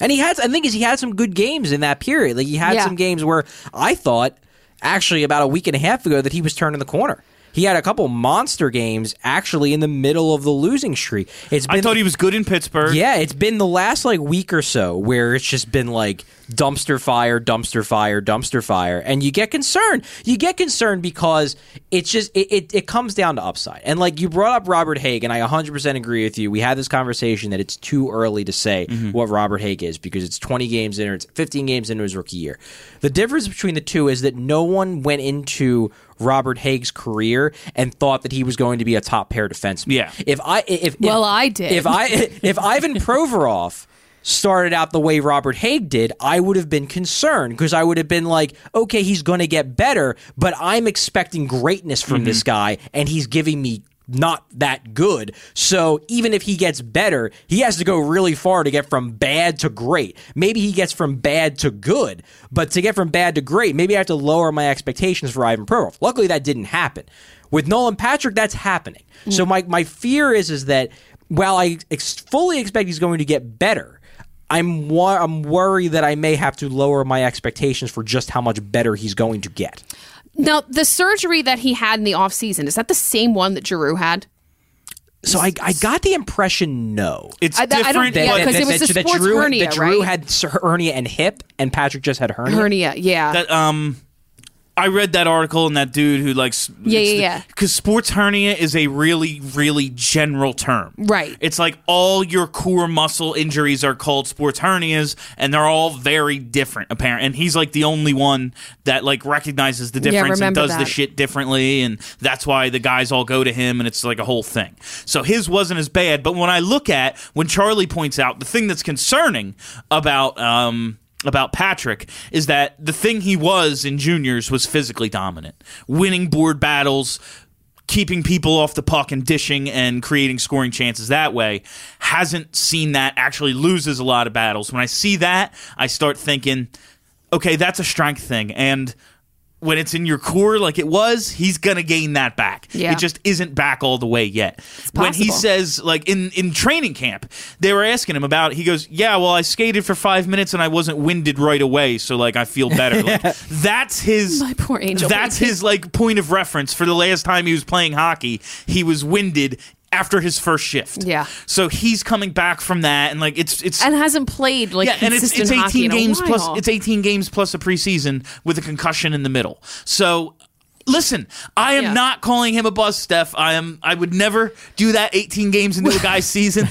And he had. I think is he had some good games in that period. Like he had Yeah. some games where I thought actually about a week and a half ago that he was turning the corner. He had a couple monster games actually in the middle of the losing streak. It's been I thought he was good in Pittsburgh. Yeah, it's been the last like week or so where it's just been like dumpster fire, dumpster fire, dumpster fire, and you get concerned. You get concerned because it's just it, it, it comes down to upside. And like you brought up Robert Hagg, and I 100% agree with you. We had this conversation that it's too early to say mm-hmm. what Robert Hagg is because it's 20 games in or it's 15 games into his rookie year. The difference between the two is that no one went into Robert Hagg's career and thought that he was going to be a top pair defenseman. Yeah. If I if Well, if, I did. If I if Ivan Provorov started out the way Robert Hagg did, I would have been concerned because I would have been like, okay, he's going to get better, but I'm expecting greatness from this mm-hmm. guy, and he's giving me not that good. So even if he gets better, he has to go really far to get from bad to great. Maybe he gets from bad to good, but to get from bad to great, maybe I have to lower my expectations for Ivan Provorov. Luckily, that didn't happen. With Nolan Patrick, that's happening. Mm. So my, my fear is is that while I ex- fully expect he's going to get better, I'm wa- I'm worried that I may have to lower my expectations for just how much better he's going to get. Now, the surgery that he had in the offseason, is that the same one that Giroux had? So I, I got the impression no. It's I- I don't- different. yeah, but 'cause it was a sports Drew, hernia, that Drew right? had hernia and hip, and Patrick just had hernia. Hernia, yeah. that um I read that article and that dude who likes Yeah, yeah, yeah. because sports hernia is a really really general term Right. it's like all your core muscle injuries are called sports hernias and they're all very different apparent and he's like the only one that like recognizes the Yeah, difference and does the shit differently and that's why the guys all go to him and it's like a whole thing so his wasn't as bad but when I look at when Charlie points out the thing that's concerning about um about Patrick is that the thing he was in juniors was physically dominant, winning board battles, keeping people off the puck and dishing and creating scoring chances that way. Hasn't seen that actually loses a lot of battles. When I see that, I start thinking, okay, that's a strength thing. And when it's in your core like it was, he's gonna gain that back. Yeah. It just isn't back all the way yet. When he says like in in training camp, they were asking him about. He goes, "Yeah, well, I skated for five minutes and I wasn't winded right away, so like I feel better." Like, that's his. My poor angel That's baby. his like point of reference for the last time he was playing hockey. He was winded after his first shift. Yeah. So he's coming back from that, and like it's it's and hasn't played like yeah, and it's it's 18 games plus it's 18 games plus a preseason with a concussion in the middle. So listen, I am Yeah. not calling him a bust, Steph. I am I would never do that 18 games into a guy's season.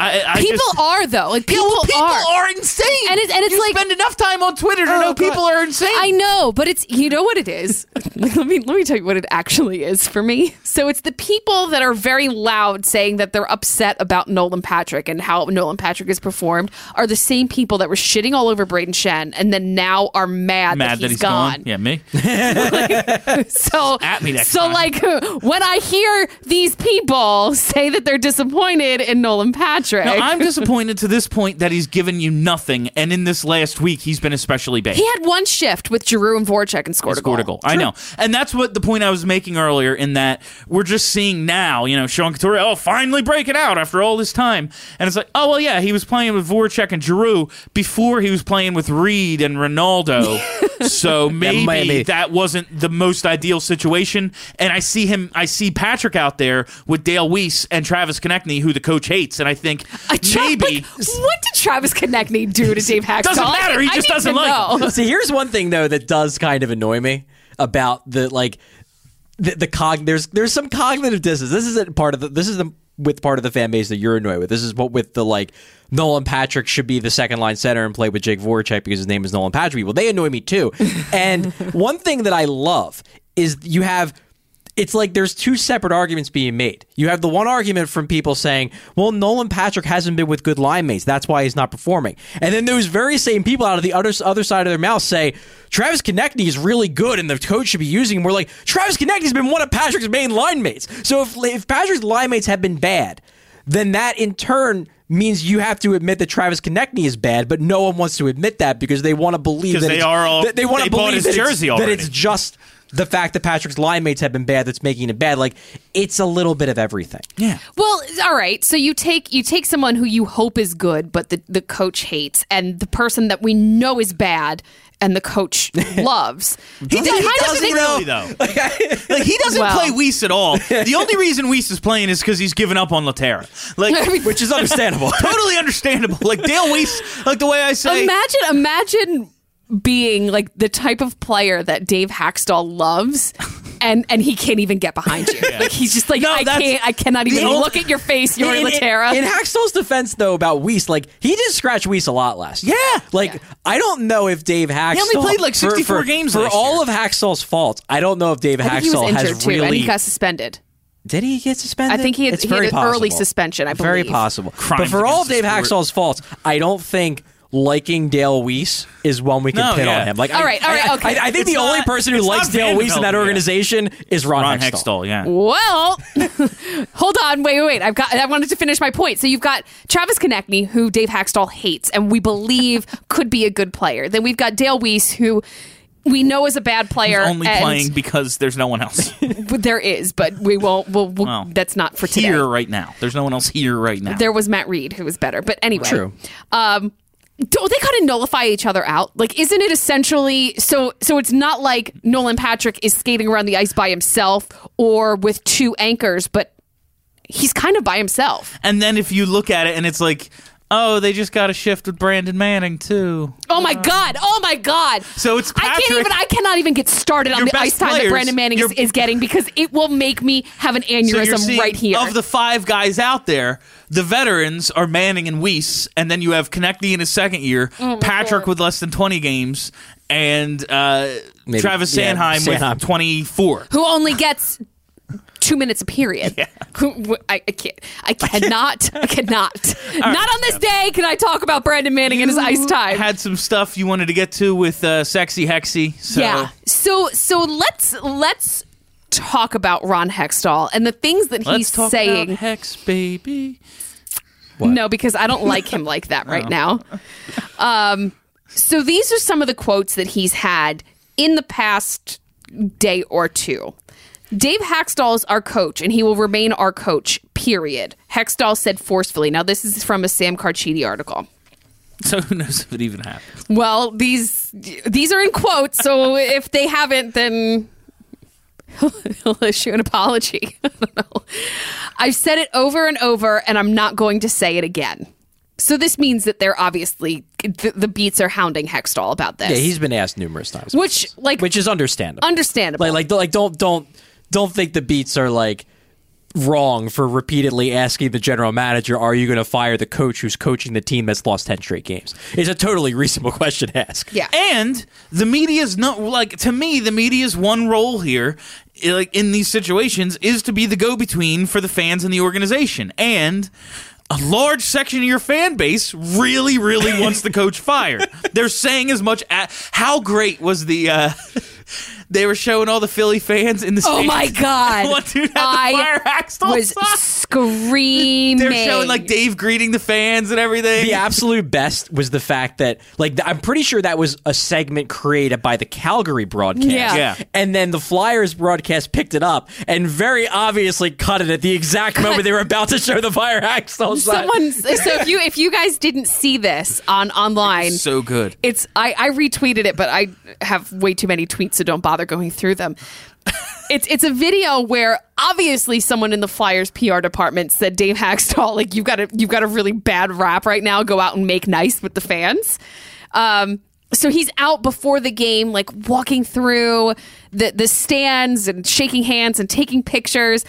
I, I people just, are though. Like Yeah, people, well, people are. are. insane. And it's- and it's you like- spend enough time on Twitter to Oh, know people are insane. I know, but it's you know what it is. Let me let me tell you what it actually is for me. So it's the people that are very loud saying that they're upset about Nolan Patrick and how Nolan Patrick has performed are the same people that were shitting all over Brayden Schenn and then now are mad, Mad that he's gone. Yeah, me. So At me next so time. like when I hear these people say that they're disappointed in Nolan Patrick, No, I'm disappointed to this point that he's given you nothing, and in this last week he's been especially bad. he had one shift with Giroux and Voracek and scored, scored a goal. I know, and that's what the point I was making earlier. In that we're just seeing now, you know, Sean Couture, oh, finally breaking out after all this time, and it's like, oh well, yeah, he was playing with Voracek and Giroux before he was playing with Read and Ronaldo, so maybe might that wasn't the most ideal situation. And I see him, I see Patrick out there with Dale Weise and Travis Konecny, who the coach hates, and I think I tra- maybe. like, what did Travis Konecny do to Dave Hakstol? Doesn't matter. He just doesn't to like know. See, here's one thing though that does kind of annoy me about the like the, the cog. There's there's some cognitive dissonance. This isn't part of the. This is the with part of the fan base that you're annoyed with. This is what with the like Nolan Patrick should be the second line center and play with Jake Voracek because his name is Nolan Patrick. Well, they annoy me too. and one thing that I love is you have it's like there's two separate arguments being made. You have the one argument from people saying, well, Nolan Patrick hasn't been with good line mates. That's why he's not performing. And then those very same people out of the other, other side of their mouth say, Travis Konecny is really good and the coach should be using him. We're like, Travis Konecny's been one of Patrick's main line mates. So if, if Patrick's line mates have been bad, then that in turn means you have to admit that Travis Konecny is bad, but no one wants to admit that because they want to believe that they are all- that they want they to believe his that, it's, jersey that it's just the fact that Patrick's line mates have been bad that's making it bad. Like it's a little bit of everything. yeah. Well, all right. So you take you take someone who you hope is good, but the, the coach hates, and the person that we know is bad, and the coach loves. He, They does, he kind of doesn't think- really though. like he doesn't Well. play Weise at all. The only reason Weise is playing is because he's given up on Lehtera. Like, Which is understandable. totally understandable. Like Dale Weise, like the way I say, Imagine, imagine being like the type of player that Dave Hakstol loves. And, and he can't even get behind you. Like he's just like No, I can't I cannot even old- look at your face, Jori in, in, Lehtera. in Hakstol's defense, though, about Weise, like he did scratch Weise a lot last year. Yeah. like I don't know if Dave Hakstol only played, like, for- 64 games for last all year. of Hakstol's faults. I don't know if Dave I think he was Hakstol has too, really. and he got suspended. Did he get suspended? I think he had- it's he had very an early suspension, I believe Very possible. Crimes but for all of Dave the. Hakstol's faults, I don't think liking Dale Weise is one we can No, pin yeah. on him. Like, All I- right, all right, I, okay. I, I think It's the only person who likes Dale Weise in that Vanderbilt, yeah. organization is Ron, Ron Hextall. Hextall. Yeah. Well, hold on, wait, wait, wait. I've got. I wanted to finish my point. So you've got Travis Konecny, who Dave Hakstol hates, and we believe could be a good player. Then we've got Dale Weiss, who we know is a bad player. He's only and playing because there's no one else there is, but we won't. We'll, we'll, Well, that's not for today. here right now. There's no one else here right now. There was Matt Read, who was better. But anyway, True. Um, don't they kind of nullify each other out? Like, isn't it essentially so? So it's not like Nolan Patrick is skating around the ice by himself or with two anchors, but he's kind of by himself. and then if you look at it and it's like, oh, they just got a shift with Brandon Manning too. Oh my god! Oh my god! So it's Patrick. I can't even. I cannot even get started on Your the best ice time that players- Brandon Manning is, your- is getting because it will make me have an So you're aneurysm seeing right here. Of the five guys out there, the veterans are Manning and Weise, and then you have Konecny in his second year, Oh Patrick with less than 20 games, and uh, Maybe- Travis yeah, Sanheim, Sanheim. with 24. who only gets two minutes a period. Wh- I, I can't. I cannot. I cannot. Not on this day can I talk about Brandon Manning and his ice time. Had some stuff you wanted to get to with uh, Sexy Hexy. So yeah. So so let's let's talk about Ron Hextall and the things that Let's he's saying. about Hex, baby. No, because I don't like him like that right now. Um, so these are some of the quotes that he's had in the past day or two. Dave Hakstol is our coach, and he will remain our coach. Period. Hextall said forcefully. Now, this is from a Sam Carchidi article. So who knows if it even happened? Well, these these are in quotes, so if they haven't, then he'll, he'll issue an apology. I don't know. I've said it over and over, and I'm not going to say it again. So this means that they're obviously the, the beats are hounding Hextall about this. Yeah, he's been asked numerous times, which like which is understandable. understandable. like like like don't don't don't think the beats are like wrong for repeatedly asking the general manager, "Are you going to fire the coach who's coaching the team that's lost ten straight games?" It's a totally reasonable question to ask. yeah. And the media's not like to me. The media's one role here, like in these situations, is to be the go-between for the fans and the organization. And a large section of your fan base really, really wants the coach fired. They're saying as much. At, how great was the? Uh, they were showing all the Philly fans in the. Oh my god! One dude had the I fire Hakstol was sign. screaming. They're showing like Dave greeting the fans and everything. The absolute best was the fact that, like, th- I'm pretty sure that was a segment created by the Calgary broadcast. Yeah. Yeah. And then the Flyers broadcast picked it up and very obviously cut it at the exact moment they were about to show the fire Hakstol sign. Someone. So if you if you guys didn't see this on online, so good. it's I, I retweeted it, but I have way too many tweets, so don't bother going through them. It's it's a video where obviously someone in the Flyers PR department said Dave Hakstol, like you've got a you've got a really bad rap right now. Go out and make nice with the fans. Um, so he's out before the game, like walking through the the stands and shaking hands and taking pictures,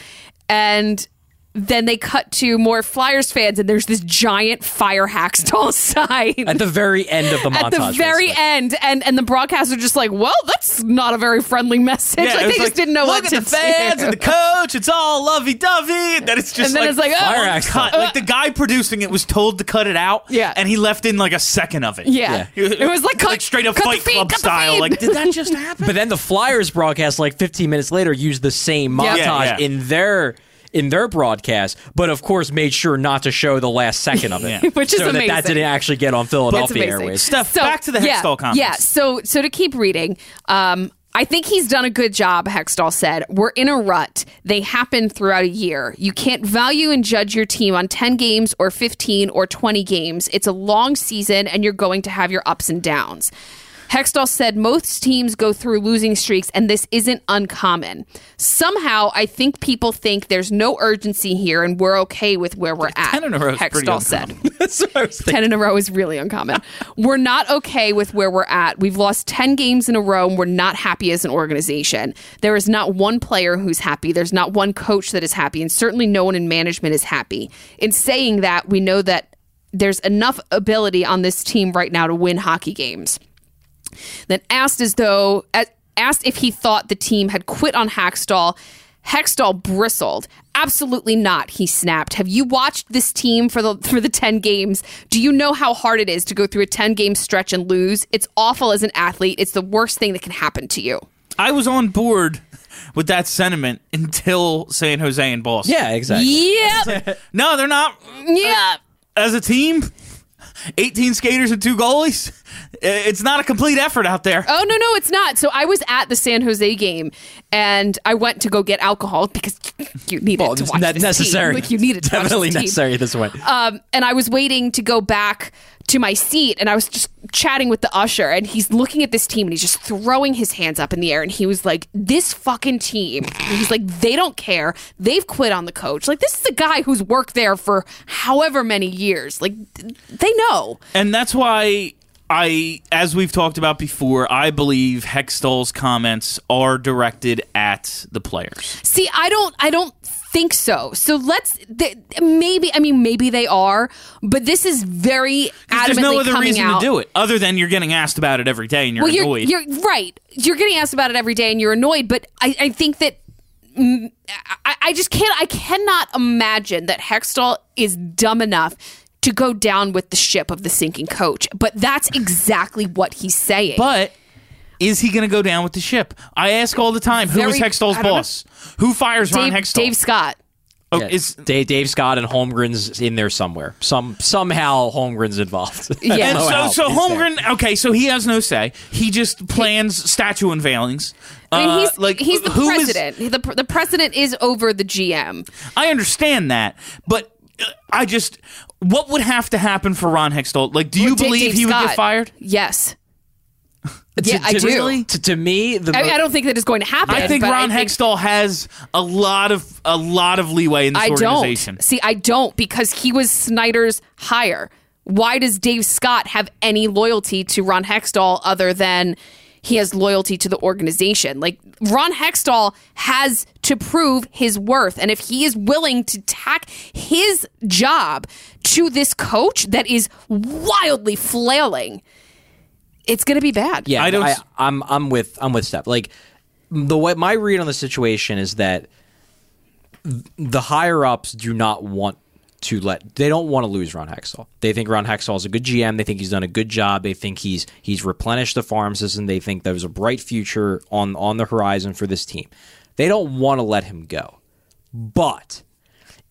and then they cut to more Flyers fans, and there's this giant fire Hakstol sign At the very end of the montage. at the very basically. end, and and the broadcasts are just like, well, that's not a very friendly message. Yeah, like it was they just didn't know look what at to the fans do. and the coach. It's all lovey dovey. And then it's just And then like, it's like, oh, fire uh. Like the guy producing it was told to cut it out. Yeah. and he left in like a second of it. yeah. it was like cut, straight up cut Fight feed, Club style. Like, did that just happen? But then the Flyers broadcast, like 15 minutes later, used the same Yeah. montage Yeah, yeah. in their in their broadcast, but of course made sure not to show the last second of it, Yeah. Which is so that that amazing. didn't actually get on Philadelphia amazing. Airways. Steph, back to the yeah, Hextall comments. Yeah, so so to keep reading, um, I think he's done a good job, Hextall said. We're in a rut. They happen throughout a year. You can't value and judge your team on 10 games or 15 or 20 games. It's a long season and you're going to have your ups and downs. Hextall said most teams go through losing streaks and this isn't uncommon. Somehow, I think people think there's no urgency here and we're okay with where we're at. 10 in a row Hextall said. uncommon. That's what I was 10 in a row is really uncommon. we're not okay with where we're at. We've lost 10 games in a row and we're not happy as an organization. There is not one player who's happy. There's not one coach that is happy, and certainly no one in management is happy. In saying that, we know that there's enough ability on this team right now to win hockey games. Then asked as though asked if he thought the team had quit on Hakstol. Hextall bristled. Absolutely not, he snapped. Have you watched this team for the for the 10 games? Do you know how hard it is to go through a 10 game stretch and lose? It's awful as an athlete. It's the worst thing that can happen to you. I was on board with that sentiment until San Jose and Boston. Yeah, exactly. Yeah. No, they're not. yeah. As a team, 18 skaters and two goalies. It's not a complete effort out there. Oh no, no, it's not. So I was at the San Jose game, and I went to go get alcohol because you needed Well, to watch not this necessary. Team. Like you needed Definitely this team. necessary this way. um, and I was waiting to go back to my seat, and I was just chatting with the usher, and he's looking at this team, and he's just throwing his hands up in the air, and he was like, "This fucking team." He's like, "They don't care. They've quit on the coach. Like this is a guy who's worked there for however many years. Like they know." And that's why I, as we've talked about before, I believe Hextall's comments are directed at the players. See, I don't, I don't think so. So let's th- maybe. I mean, maybe they are, but this is very adamantly There's no other coming reason out. to do it other than you're getting asked about it every day and you're well, you're, annoyed. you're right. You're getting asked about it every day, and you're annoyed. But I, I think that mm, I, I just can't. I cannot imagine that Hextall is dumb enough to go down with the ship of the sinking coach. But that's exactly what he's saying. but is he going to go down with the ship? I ask all the time, who is Very- Hextall's I don't know. boss? Who fires Ron Dave, Hextall? Dave Scott. oh, Yeah, is, Dave, Dave Scott and Holmgren's in there somewhere. Some somehow Holmgren's involved. I don't Yeah. and know so, how. so He's there. Holmgren, okay, so he has no say. He just plans statue unveilings. I mean, Uh, he's like he's the who is- president. the the president is over the GM. I understand that, but uh, I just what would have to happen for Ron Hextall? Like, do you Well, Dave- believe Dave he would Scott. get fired? Yes. To- yeah, I to- do. To, to me, the I, I don't think that is going to happen. I think Ron I think- Hextall has a lot of a lot of leeway in this I organization. don't. See, I don't because he was Snyder's hire. Why does Dave Scott have any loyalty to Ron Hextall other than he has loyalty to the organization? Like Ron Hextall has to prove his worth, and if he is willing to tack his job to this coach that is wildly flailing, it's going to be bad. Yeah, I I don't I, s- I'm I'm with I'm with Steph. Like the way my read on the situation is that the higher ups do not want to let they don't want to lose Ron Hextall. They think Ron Hextall is a good GM. They think he's done a good job. They think he's he's replenished the farm system. They think there's a bright future on on the horizon for this team. They don't want to let him go. But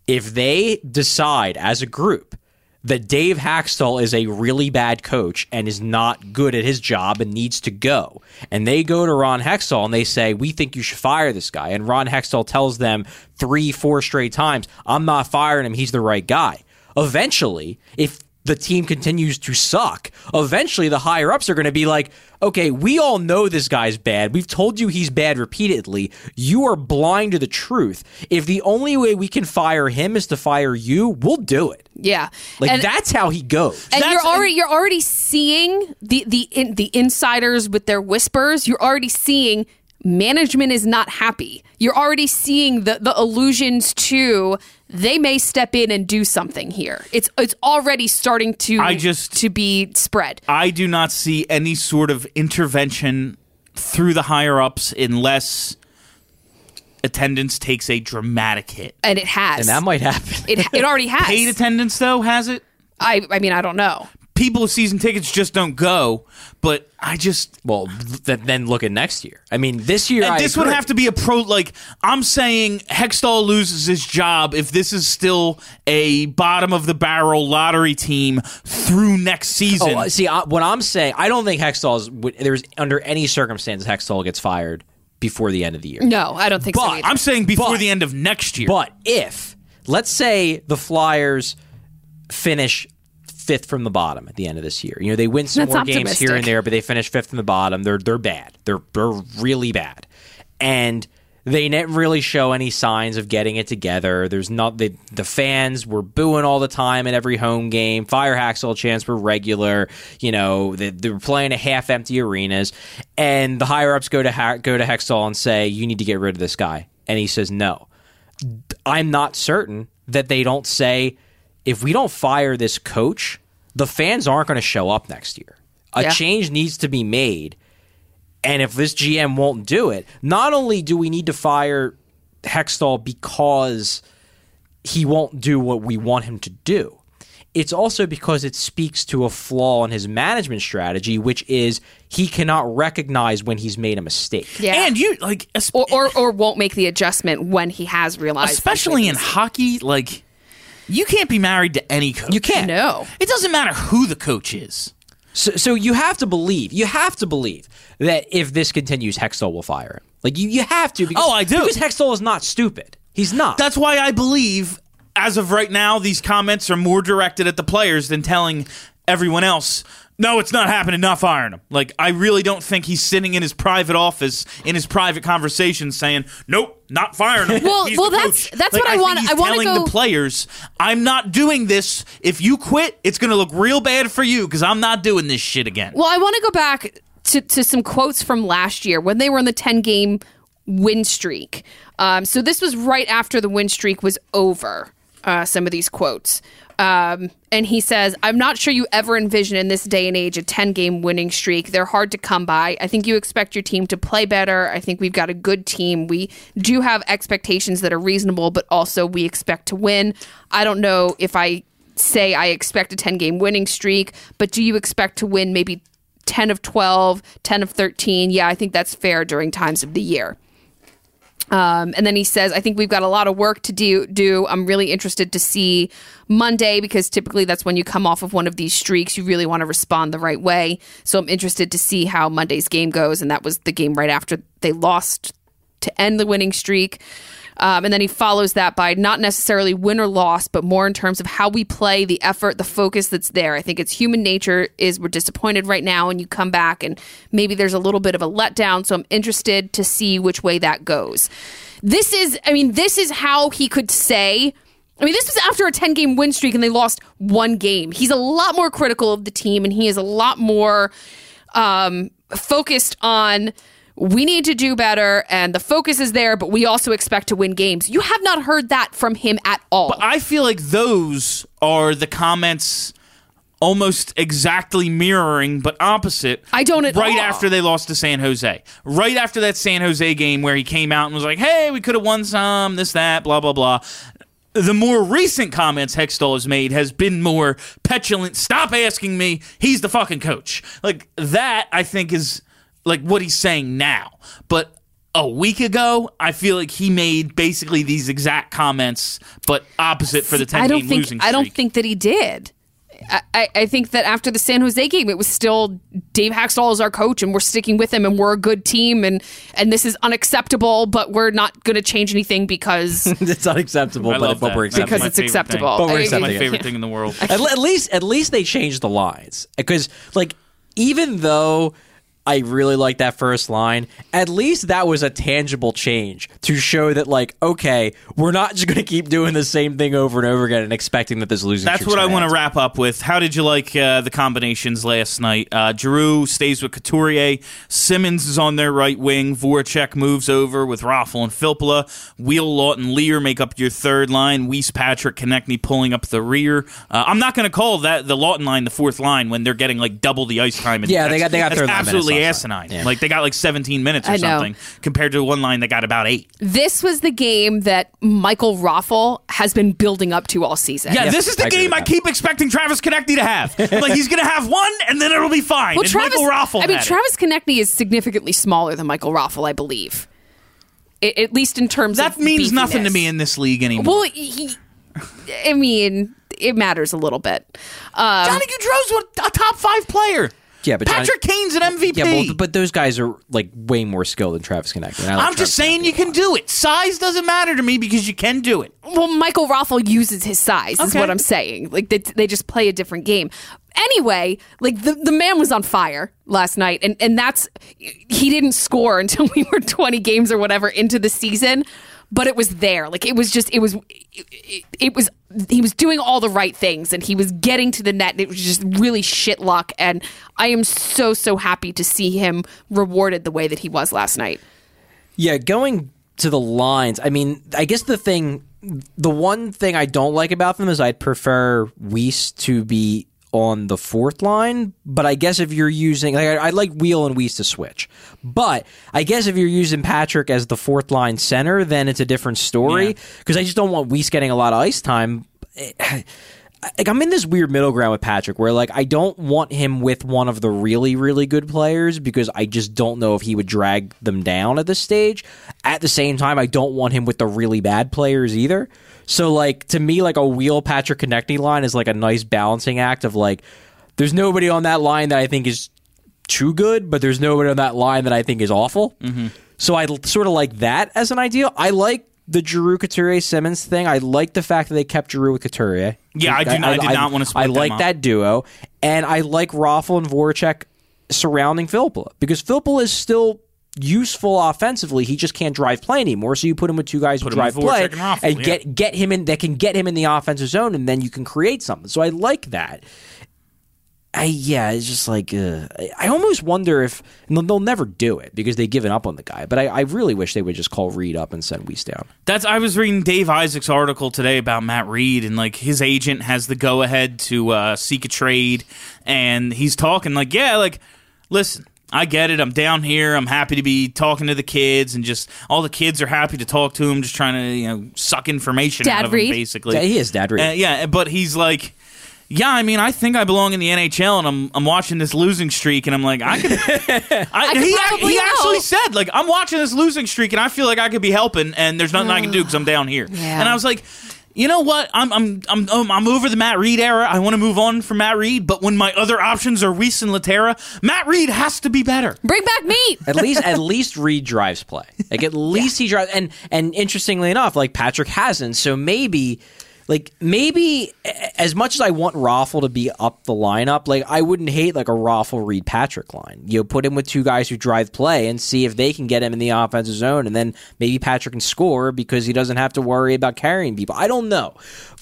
if they decide as a group that Dave Hakstol is a really bad coach and is not good at his job and needs to go, and they go to Ron Hextall and they say, We think you should fire this guy, and Ron Hextall tells them three, four straight times, I'm not firing him, he's the right guy. Eventually, if the team continues to suck, eventually the higher ups are going to be like, okay, we all know this guy's bad. We've told you he's bad repeatedly. You are blind to the truth. If the only way we can fire him is to fire you, we'll do it. Yeah, Like And- that's how he goes. and That's- you're already you're already seeing the the in, the insiders with their whispers. You're already seeing management is not happy. You're already seeing the the allusions to they may step in and do something here. It's it's already starting to I just- to be spread. I do not see any sort of intervention through the higher ups unless attendance takes a dramatic hit. And it has. and that might happen. it, it already has. Paid attendance though has it? I I mean I don't know. People with season tickets just don't go, but I just well, th- then look at next year. I mean, this year and I this would have to be a pro. Like I'm saying, Hextall loses his job if this is still a bottom of the barrel lottery team through next oh, season. Oh, see, I, what I'm saying, I don't think Hextall is. There's under any circumstance Hextall gets fired before the end of the year. No, I don't think so. But either. I'm saying before but- the end of next year. But if, let's say, the Flyers finish fifth from the bottom at the end of this year, you know, they win some That's more games here and there, but they finish fifth from the bottom. They're they're bad. They're they're really bad, and they didn't really show any signs of getting it together. There's not the the fans were booing all the time at every home game. Fire Hakstol chants were regular. You know, they, they were playing at half empty arenas, and the higher ups go to ha- go to Hextall and say, "You need to get rid of this guy," and he says, "No." I'm not certain that they don't say if we don't fire this coach, the fans aren't going to show up next year. A Yeah. change needs to be made. And if this GM won't do it, not only do we need to fire Hextall because he won't do what we want him to do, it's also because it speaks to a flaw in his management strategy, which is he cannot recognize when he's made a mistake. yeah. and you like, es- or, or or won't make the adjustment when he has realized especially in hockey, like you can't be married to any coach. You can't. no It doesn't matter who the coach is. So, so you have to believe, you have to believe that if this continues, Hextall will fire him. Like you, you have to. Because, Oh, I do. Because Hextall is not stupid. He's not. That's why I believe, as of right now, these comments are more directed at the players than telling everyone else. No, it's not happening. Not firing him. Like I really don't think he's sitting in his private office in his private conversations saying, "Nope, not firing him." Well- He's well, that's- coach." that's Like, what I he's I wanna telling go- the players, "I'm not doing this. If you quit, it's going to look real bad for you because I'm not doing this shit again." Well, I want to go back to, to some quotes from last year when they were in the 10 game win streak. Um, so this was right after the win streak was over, uh, some of these quotes. Um, and he says, I'm not sure you ever envision in this day and age a 10 game winning streak. They're hard to come by. I think you expect your team to play better. I think we've got a good team. We do have expectations that are reasonable, but also we expect to win. I don't know if I say I expect a 10 game winning streak, but do you expect to win maybe 10 of 12, 10 of 13. Yeah, I think that's fair during times of the year. Um, and then he says, I think we've got a lot of work to do, do. I'm really interested to see Monday because typically that's when you come off of one of these streaks. You really want to respond the right way. So I'm interested to see how Monday's game goes. And that was the game right after they lost to end the winning streak. Um, and then he follows that by not necessarily win or loss, but more in terms of how we play, the effort, the focus that's there. I think it's human nature is we're disappointed right now, and you come back and maybe there's a little bit of a letdown. So I'm interested to see which way that goes. This is, I mean, this is how he could say. I mean, this was after a 10 game win streak and they lost one game. He's a lot more critical of the team and he is a lot more um, focused on we need to do better and the focus is there, but we also expect to win games. You have not heard that from him at all. I feel like those are the comments almost exactly mirroring but opposite. I don't right all. after they lost to San Jose. Right after that San Jose game where he came out and was like, "Hey, we could have won some, this that, blah blah blah." The more recent comments Hextall has made has been more petulant. Stop asking me. He's the fucking coach. Like that, I think is like what he's saying now. But a week ago, I feel like he made basically these exact comments, but opposite for the ten I don't game think losing I don't think that he did. I- I, I think that after the San Jose game, it was still Dave Hakstol is our coach, and we're sticking with him, and we're a good team, and and this is unacceptable, but we're not going to change anything because it's unacceptable, I but, love but we're accepting. because it's favorite thing. acceptable. But we're I- It's my accepting it. favorite thing in the world. at, at least at least they changed the lines because like even though I really like that first line. At least that was a tangible change to show that, like, okay, we're not just going to keep doing the same thing over and over again and expecting that this losing. That's what I want to wrap up with. How did you like uh, the combinations last night? Uh, Giroux stays with Couturier. Simmonds is on their right wing. Voracek moves over with Raffl and Filppula. Weal, Laughton, Lear make up your third line. Weise, Patrick, Konecny pulling up the rear. Uh, I'm not going to call that the Laughton line the fourth line when they're getting like double the ice time. And Yeah, they got- they got third line absolutely last asinine. Yeah. Like they got like 17 minutes or I know. something compared to one line that got about eight. This was the game that Michael Raffl has been building up to all season. Yeah, this is the I game I keep expecting Travis Konecny to have. Like he's going to have one, and then it'll be fine. Well, and Travis, Michael Raffl I mean, had it. Travis Konecny is significantly smaller than Michael Raffl, I believe. I- at least in terms of That of means nothing to me in this league anymore. Well, he, I mean, it matters a little bit. Um, Johnny Gaudreau's a a top five player. Yeah, but Johnny- Patrick Kane's an MVP. Yeah, well, but those guys are like way more skilled than Travis Konecny. I like I'm just saying Konecny you can do it. Size doesn't matter to me because you can do it. well, Michael Raffl uses his size, is what I'm saying. Like they, they just play a different game. Anyway, like the, the man was on fire last night, and and that's he didn't score until we were 20 games or whatever into the season, but it was there. Like it was just it was it, it, it was he was doing all the right things, and he was getting to the net. And it was just really shit luck, and I am so so happy to see him rewarded the way that he was last night. Yeah, going to the lines. I mean, I guess the thing, the one thing I don't like about them is I'd prefer Weise to be on the fourth line. But I guess if you're using, like, I, I like Weal and Weise to switch. But I guess if you're using Patrick as the fourth line center, then it's a different story because I just don't want Weise getting a lot of ice time. like I'm in this weird middle ground with Patrick where like I don't want him with one of the really really good players because I just don't know if he would drag them down at this stage. At the same time, I don't want him with the really bad players either. So like to me like a Weal Patrick Konecny line is like a nice balancing act of like there's nobody on that line that I think is too good, but there's nobody on that line that I think is awful. Mm-hmm. So I sort of like that as an ideal. I like the Giroux Couturier Simmonds thing. I like the fact that they kept Giroux with Couturier. Yeah, I do not- I did not wanna split I like that duo, and I like Raffl and Voracek surrounding Filppula because Filppula is still useful offensively. He just can't drive play anymore. So you put him with two guys Put who drive play and Raffl, yeah. get get him in that can get him in the offensive zone, and then you can create something. So I like that. I yeah, it's just like uh, I- almost wonder if and they'll, they'll never do it because they've given up on the guy. But I, I really wish they would just call Read up and send Weise down. That's I was reading Dave Isaac's article today about Matt Read and like his agent has the go ahead to uh, seek a trade, and he's talking like, yeah, like, listen. I get it. I'm down here. I'm happy to be talking to the kids, and just all the kids are happy to talk to him. Just trying to, you know, suck information Dad out of Read? him, basically. Yeah, he is Dad Read. Uh, yeah, but he's like, yeah, I mean, I think I belong in the NHL, and I'm I'm watching this losing streak, and I'm like, I could. I, could he probably he help. actually said, like, I'm watching this losing streak, and I feel like I could be helping, and there's nothing I can do because I'm down here. Yeah. And I was like. You know what? I'm I'm I'm um, I'm over the Matt Read era. I want to move on from Matt Read, but when my other options are Weise and Lehtera, Matt Read has to be better. Bring back meat. At least, at least Read drives play. Like at least he drives, and and interestingly enough, like Patrick hasn't. So maybe, like maybe, as much as I want Raffl to be up the lineup, like I wouldn't hate like a Raffl Read Patrick line. You know, put him with two guys who drive play and see if they can get him in the offensive zone, and then maybe Patrick can score because he doesn't have to worry about carrying people. I don't know,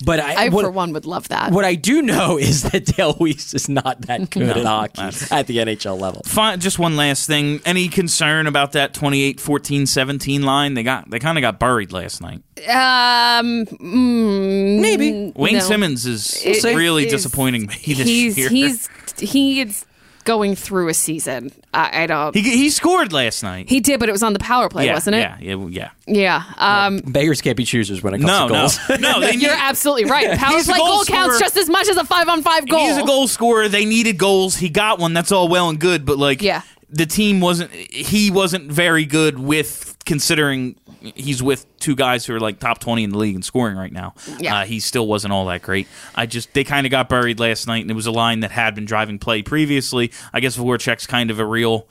but I, I, what, for one, would love that. what I do know is that Dale Weise is not that good at hockey that's- at the NHL level. Fine, just one last thing. Any concern about that 28 14 17 line? They got they kind of got buried last night. Um, mm, Maybe. Wayne no. Simmonds is It- really it's- disappointing me this he's year. he's he is going through a season. I, I don't. he He, he scored last night. He did, but it was on the power play, yeah, wasn't it? Yeah, yeah, yeah. Yeah. Um, Beggars can't be choosers when it comes No, to no, goals. no. They you're absolutely right. Power play goal goal counts just as much as a five on five goal. he's a goal scorer. They needed goals. He got one. That's all well and good. But like, Yeah. the team wasn't. He wasn't very good with considering he's with two guys who are like top twenty in the league in scoring right now. Yeah. Uh, he still wasn't all that great. I just they kind of got buried last night, and it was a line that had been driving play previously. I guess Voracek's kind of a real.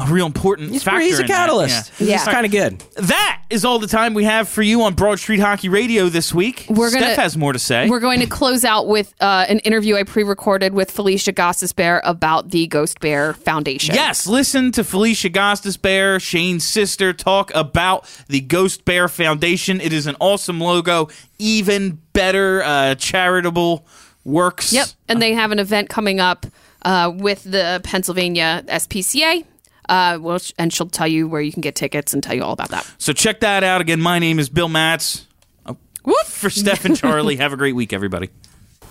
A real important He's, factor. he's a in that. catalyst. Yeah. Yeah. He's kind of good. That is all the time we have for you on Broad Street Hockey Radio this week. We're gonna- Steph has more to say. We're going to close out with uh, an interview I pre-recorded with Felicia Gostisbehere about the Ghost Bear Foundation. Yes, listen to Felicia Gostis Bear, Shayne's sister, talk about the Ghost Bear Foundation. It is an awesome logo, even better uh, charitable works. Yep. And they have an event coming up uh, with the Pennsylvania SPCA. Uh, well, and she'll tell you where you can get tickets and tell you all about that. So check that out. Again, my name is Bill Matz. Oh, For Steph and Charlie, have a great week, everybody.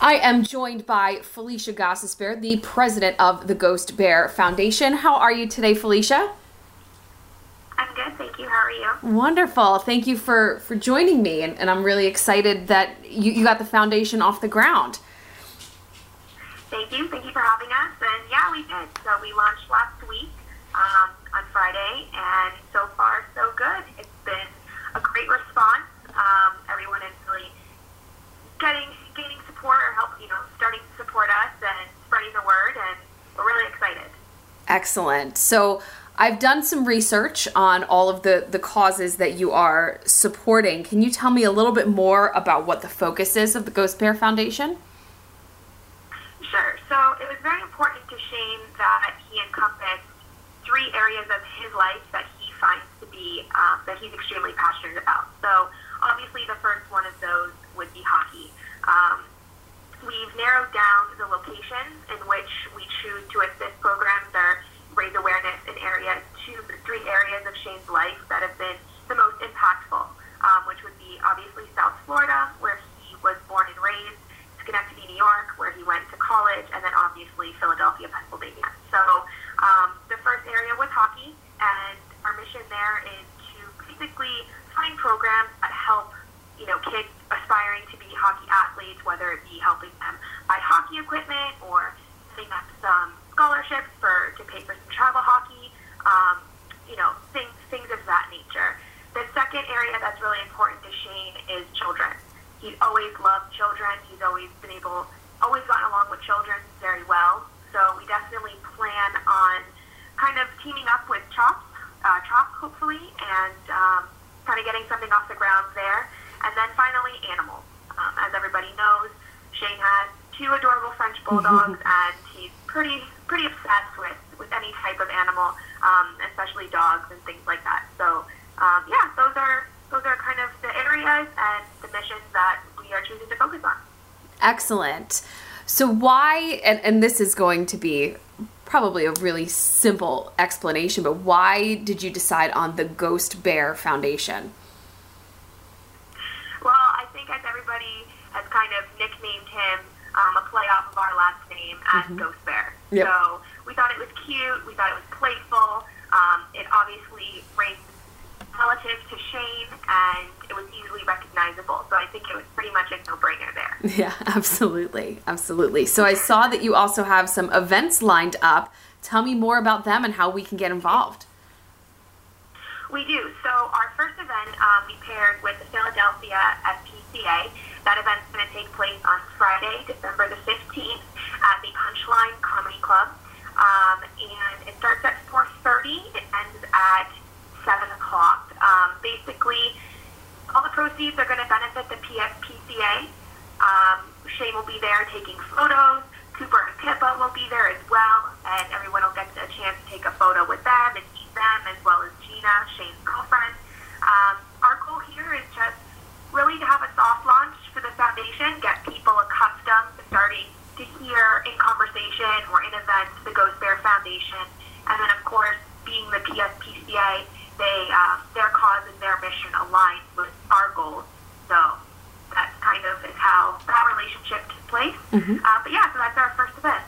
I am joined by Felicia Gostisbehere, the president of the Ghost Bear Foundation. How are you today, Felicia? I'm good, thank you. How are you? Wonderful. Thank you for for joining me, and, and I'm really excited that you, you got the foundation off the ground. Thank you. Thank you for having us. And yeah, we did. So we launched last week um, on Friday, and so far so good. It's been a great response. Um, everyone is really getting gaining support or help, you know, starting to support us and spreading the word, and we're really excited. Excellent. So I've done some research on all of the the causes that you are supporting. Can you tell me a little bit more about what the focus is of the Ghost Bear Foundation? Sure. So it was very important to Shayne that he encompassed three areas of his life that he finds to be um, that he's extremely passionate about. So obviously, the first one of those would be hockey. Um, we've narrowed down the locations in which we choose to assist programs or raise awareness in areas to three areas of Shayne's life that have been the most impactful, um, which would be obviously South Florida, where he was born and raised, Schenectady, New York, where he went to college, and then obviously Philadelphia, Pennsylvania. So um, the first area was hockey, and our mission there is to basically find programs that help you know kids aspiring to be hockey athletes, whether it be helping them buy hockey equipment or setting up some scholarships for to pay for some travel hockey, um, you know things things of that nature. The second area that's really important to Shayne is children. He's always loved children. He's always been able, always gotten along with children very well. So we definitely plan on kind of teaming up with Chops, uh, Chops hopefully, and um, kind of getting something off the ground there. And then finally, animals. Um, as everybody knows, Shayne has two adorable French bulldogs, and he's pretty pretty obsessed with with any type of animal, um, especially dogs and things like that. So um, yeah, those are those are kind of the areas and the missions that we are choosing to focus on. Excellent. So why and, and this is going to be probably a really simple explanation, but why did you decide on the Ghost Bear Foundation? Well, I think as everybody has kind of nicknamed him um, a play off of our last name as Ghost Bear. Yep. So we thought it was cute. We thought it was playful. Um, it obviously brings relative to Shayne, and it was easily recognizable. So I think it was pretty much a no-brainer there. Yeah, absolutely. Absolutely. So I saw that you also have some events lined up. Tell me more about them and how we can get involved. We do. So our first event, um, we paired with the Philadelphia SPCA. That event's going to take place on Friday, December the 15th at the Punchline Comedy Club. Um, and it starts at 4.30. It ends at 7 o'clock. Um, basically, all the proceeds are going to benefit the PSPCA. Um, Shayne will be there taking photos. Cooper and Pippa will be there as well, and everyone will get a chance to take a photo with them and meet them, as well as Gina, Shayne's girlfriend. Um, our goal here is just really to have a soft launch for the foundation, get people accustomed to starting to hear in conversation or in events the Ghost Bear Foundation, and then of course, being the PSPCA, they uh, their cause and their mission align with our goals. So that's kind of is how that relationship took place. Mm -hmm. uh, but yeah, so that's our first event.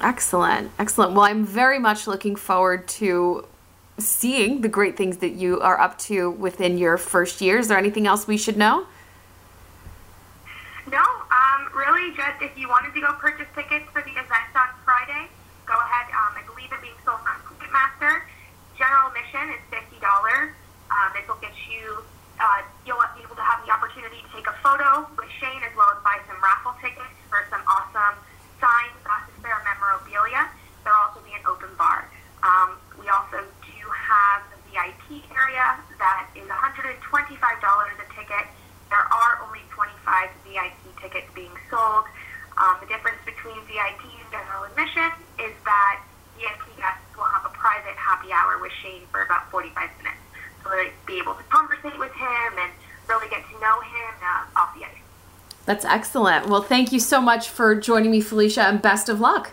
Excellent, excellent. Well, I'm very much looking forward to seeing the great things that you are up to within your first year. Is there anything else we should know? No, um, really, just if you wanted to go purchase tickets for the event on Friday, go ahead. Um, I believe it being sold on Ticketmaster. General admission is 50 dollar. Um, this will get you, uh, you'll be able to have the opportunity to take a photo with Shayne as well as buy some raffle tickets for some awesome That's excellent. Well, thank you so much for joining me, Felicia, and best of luck.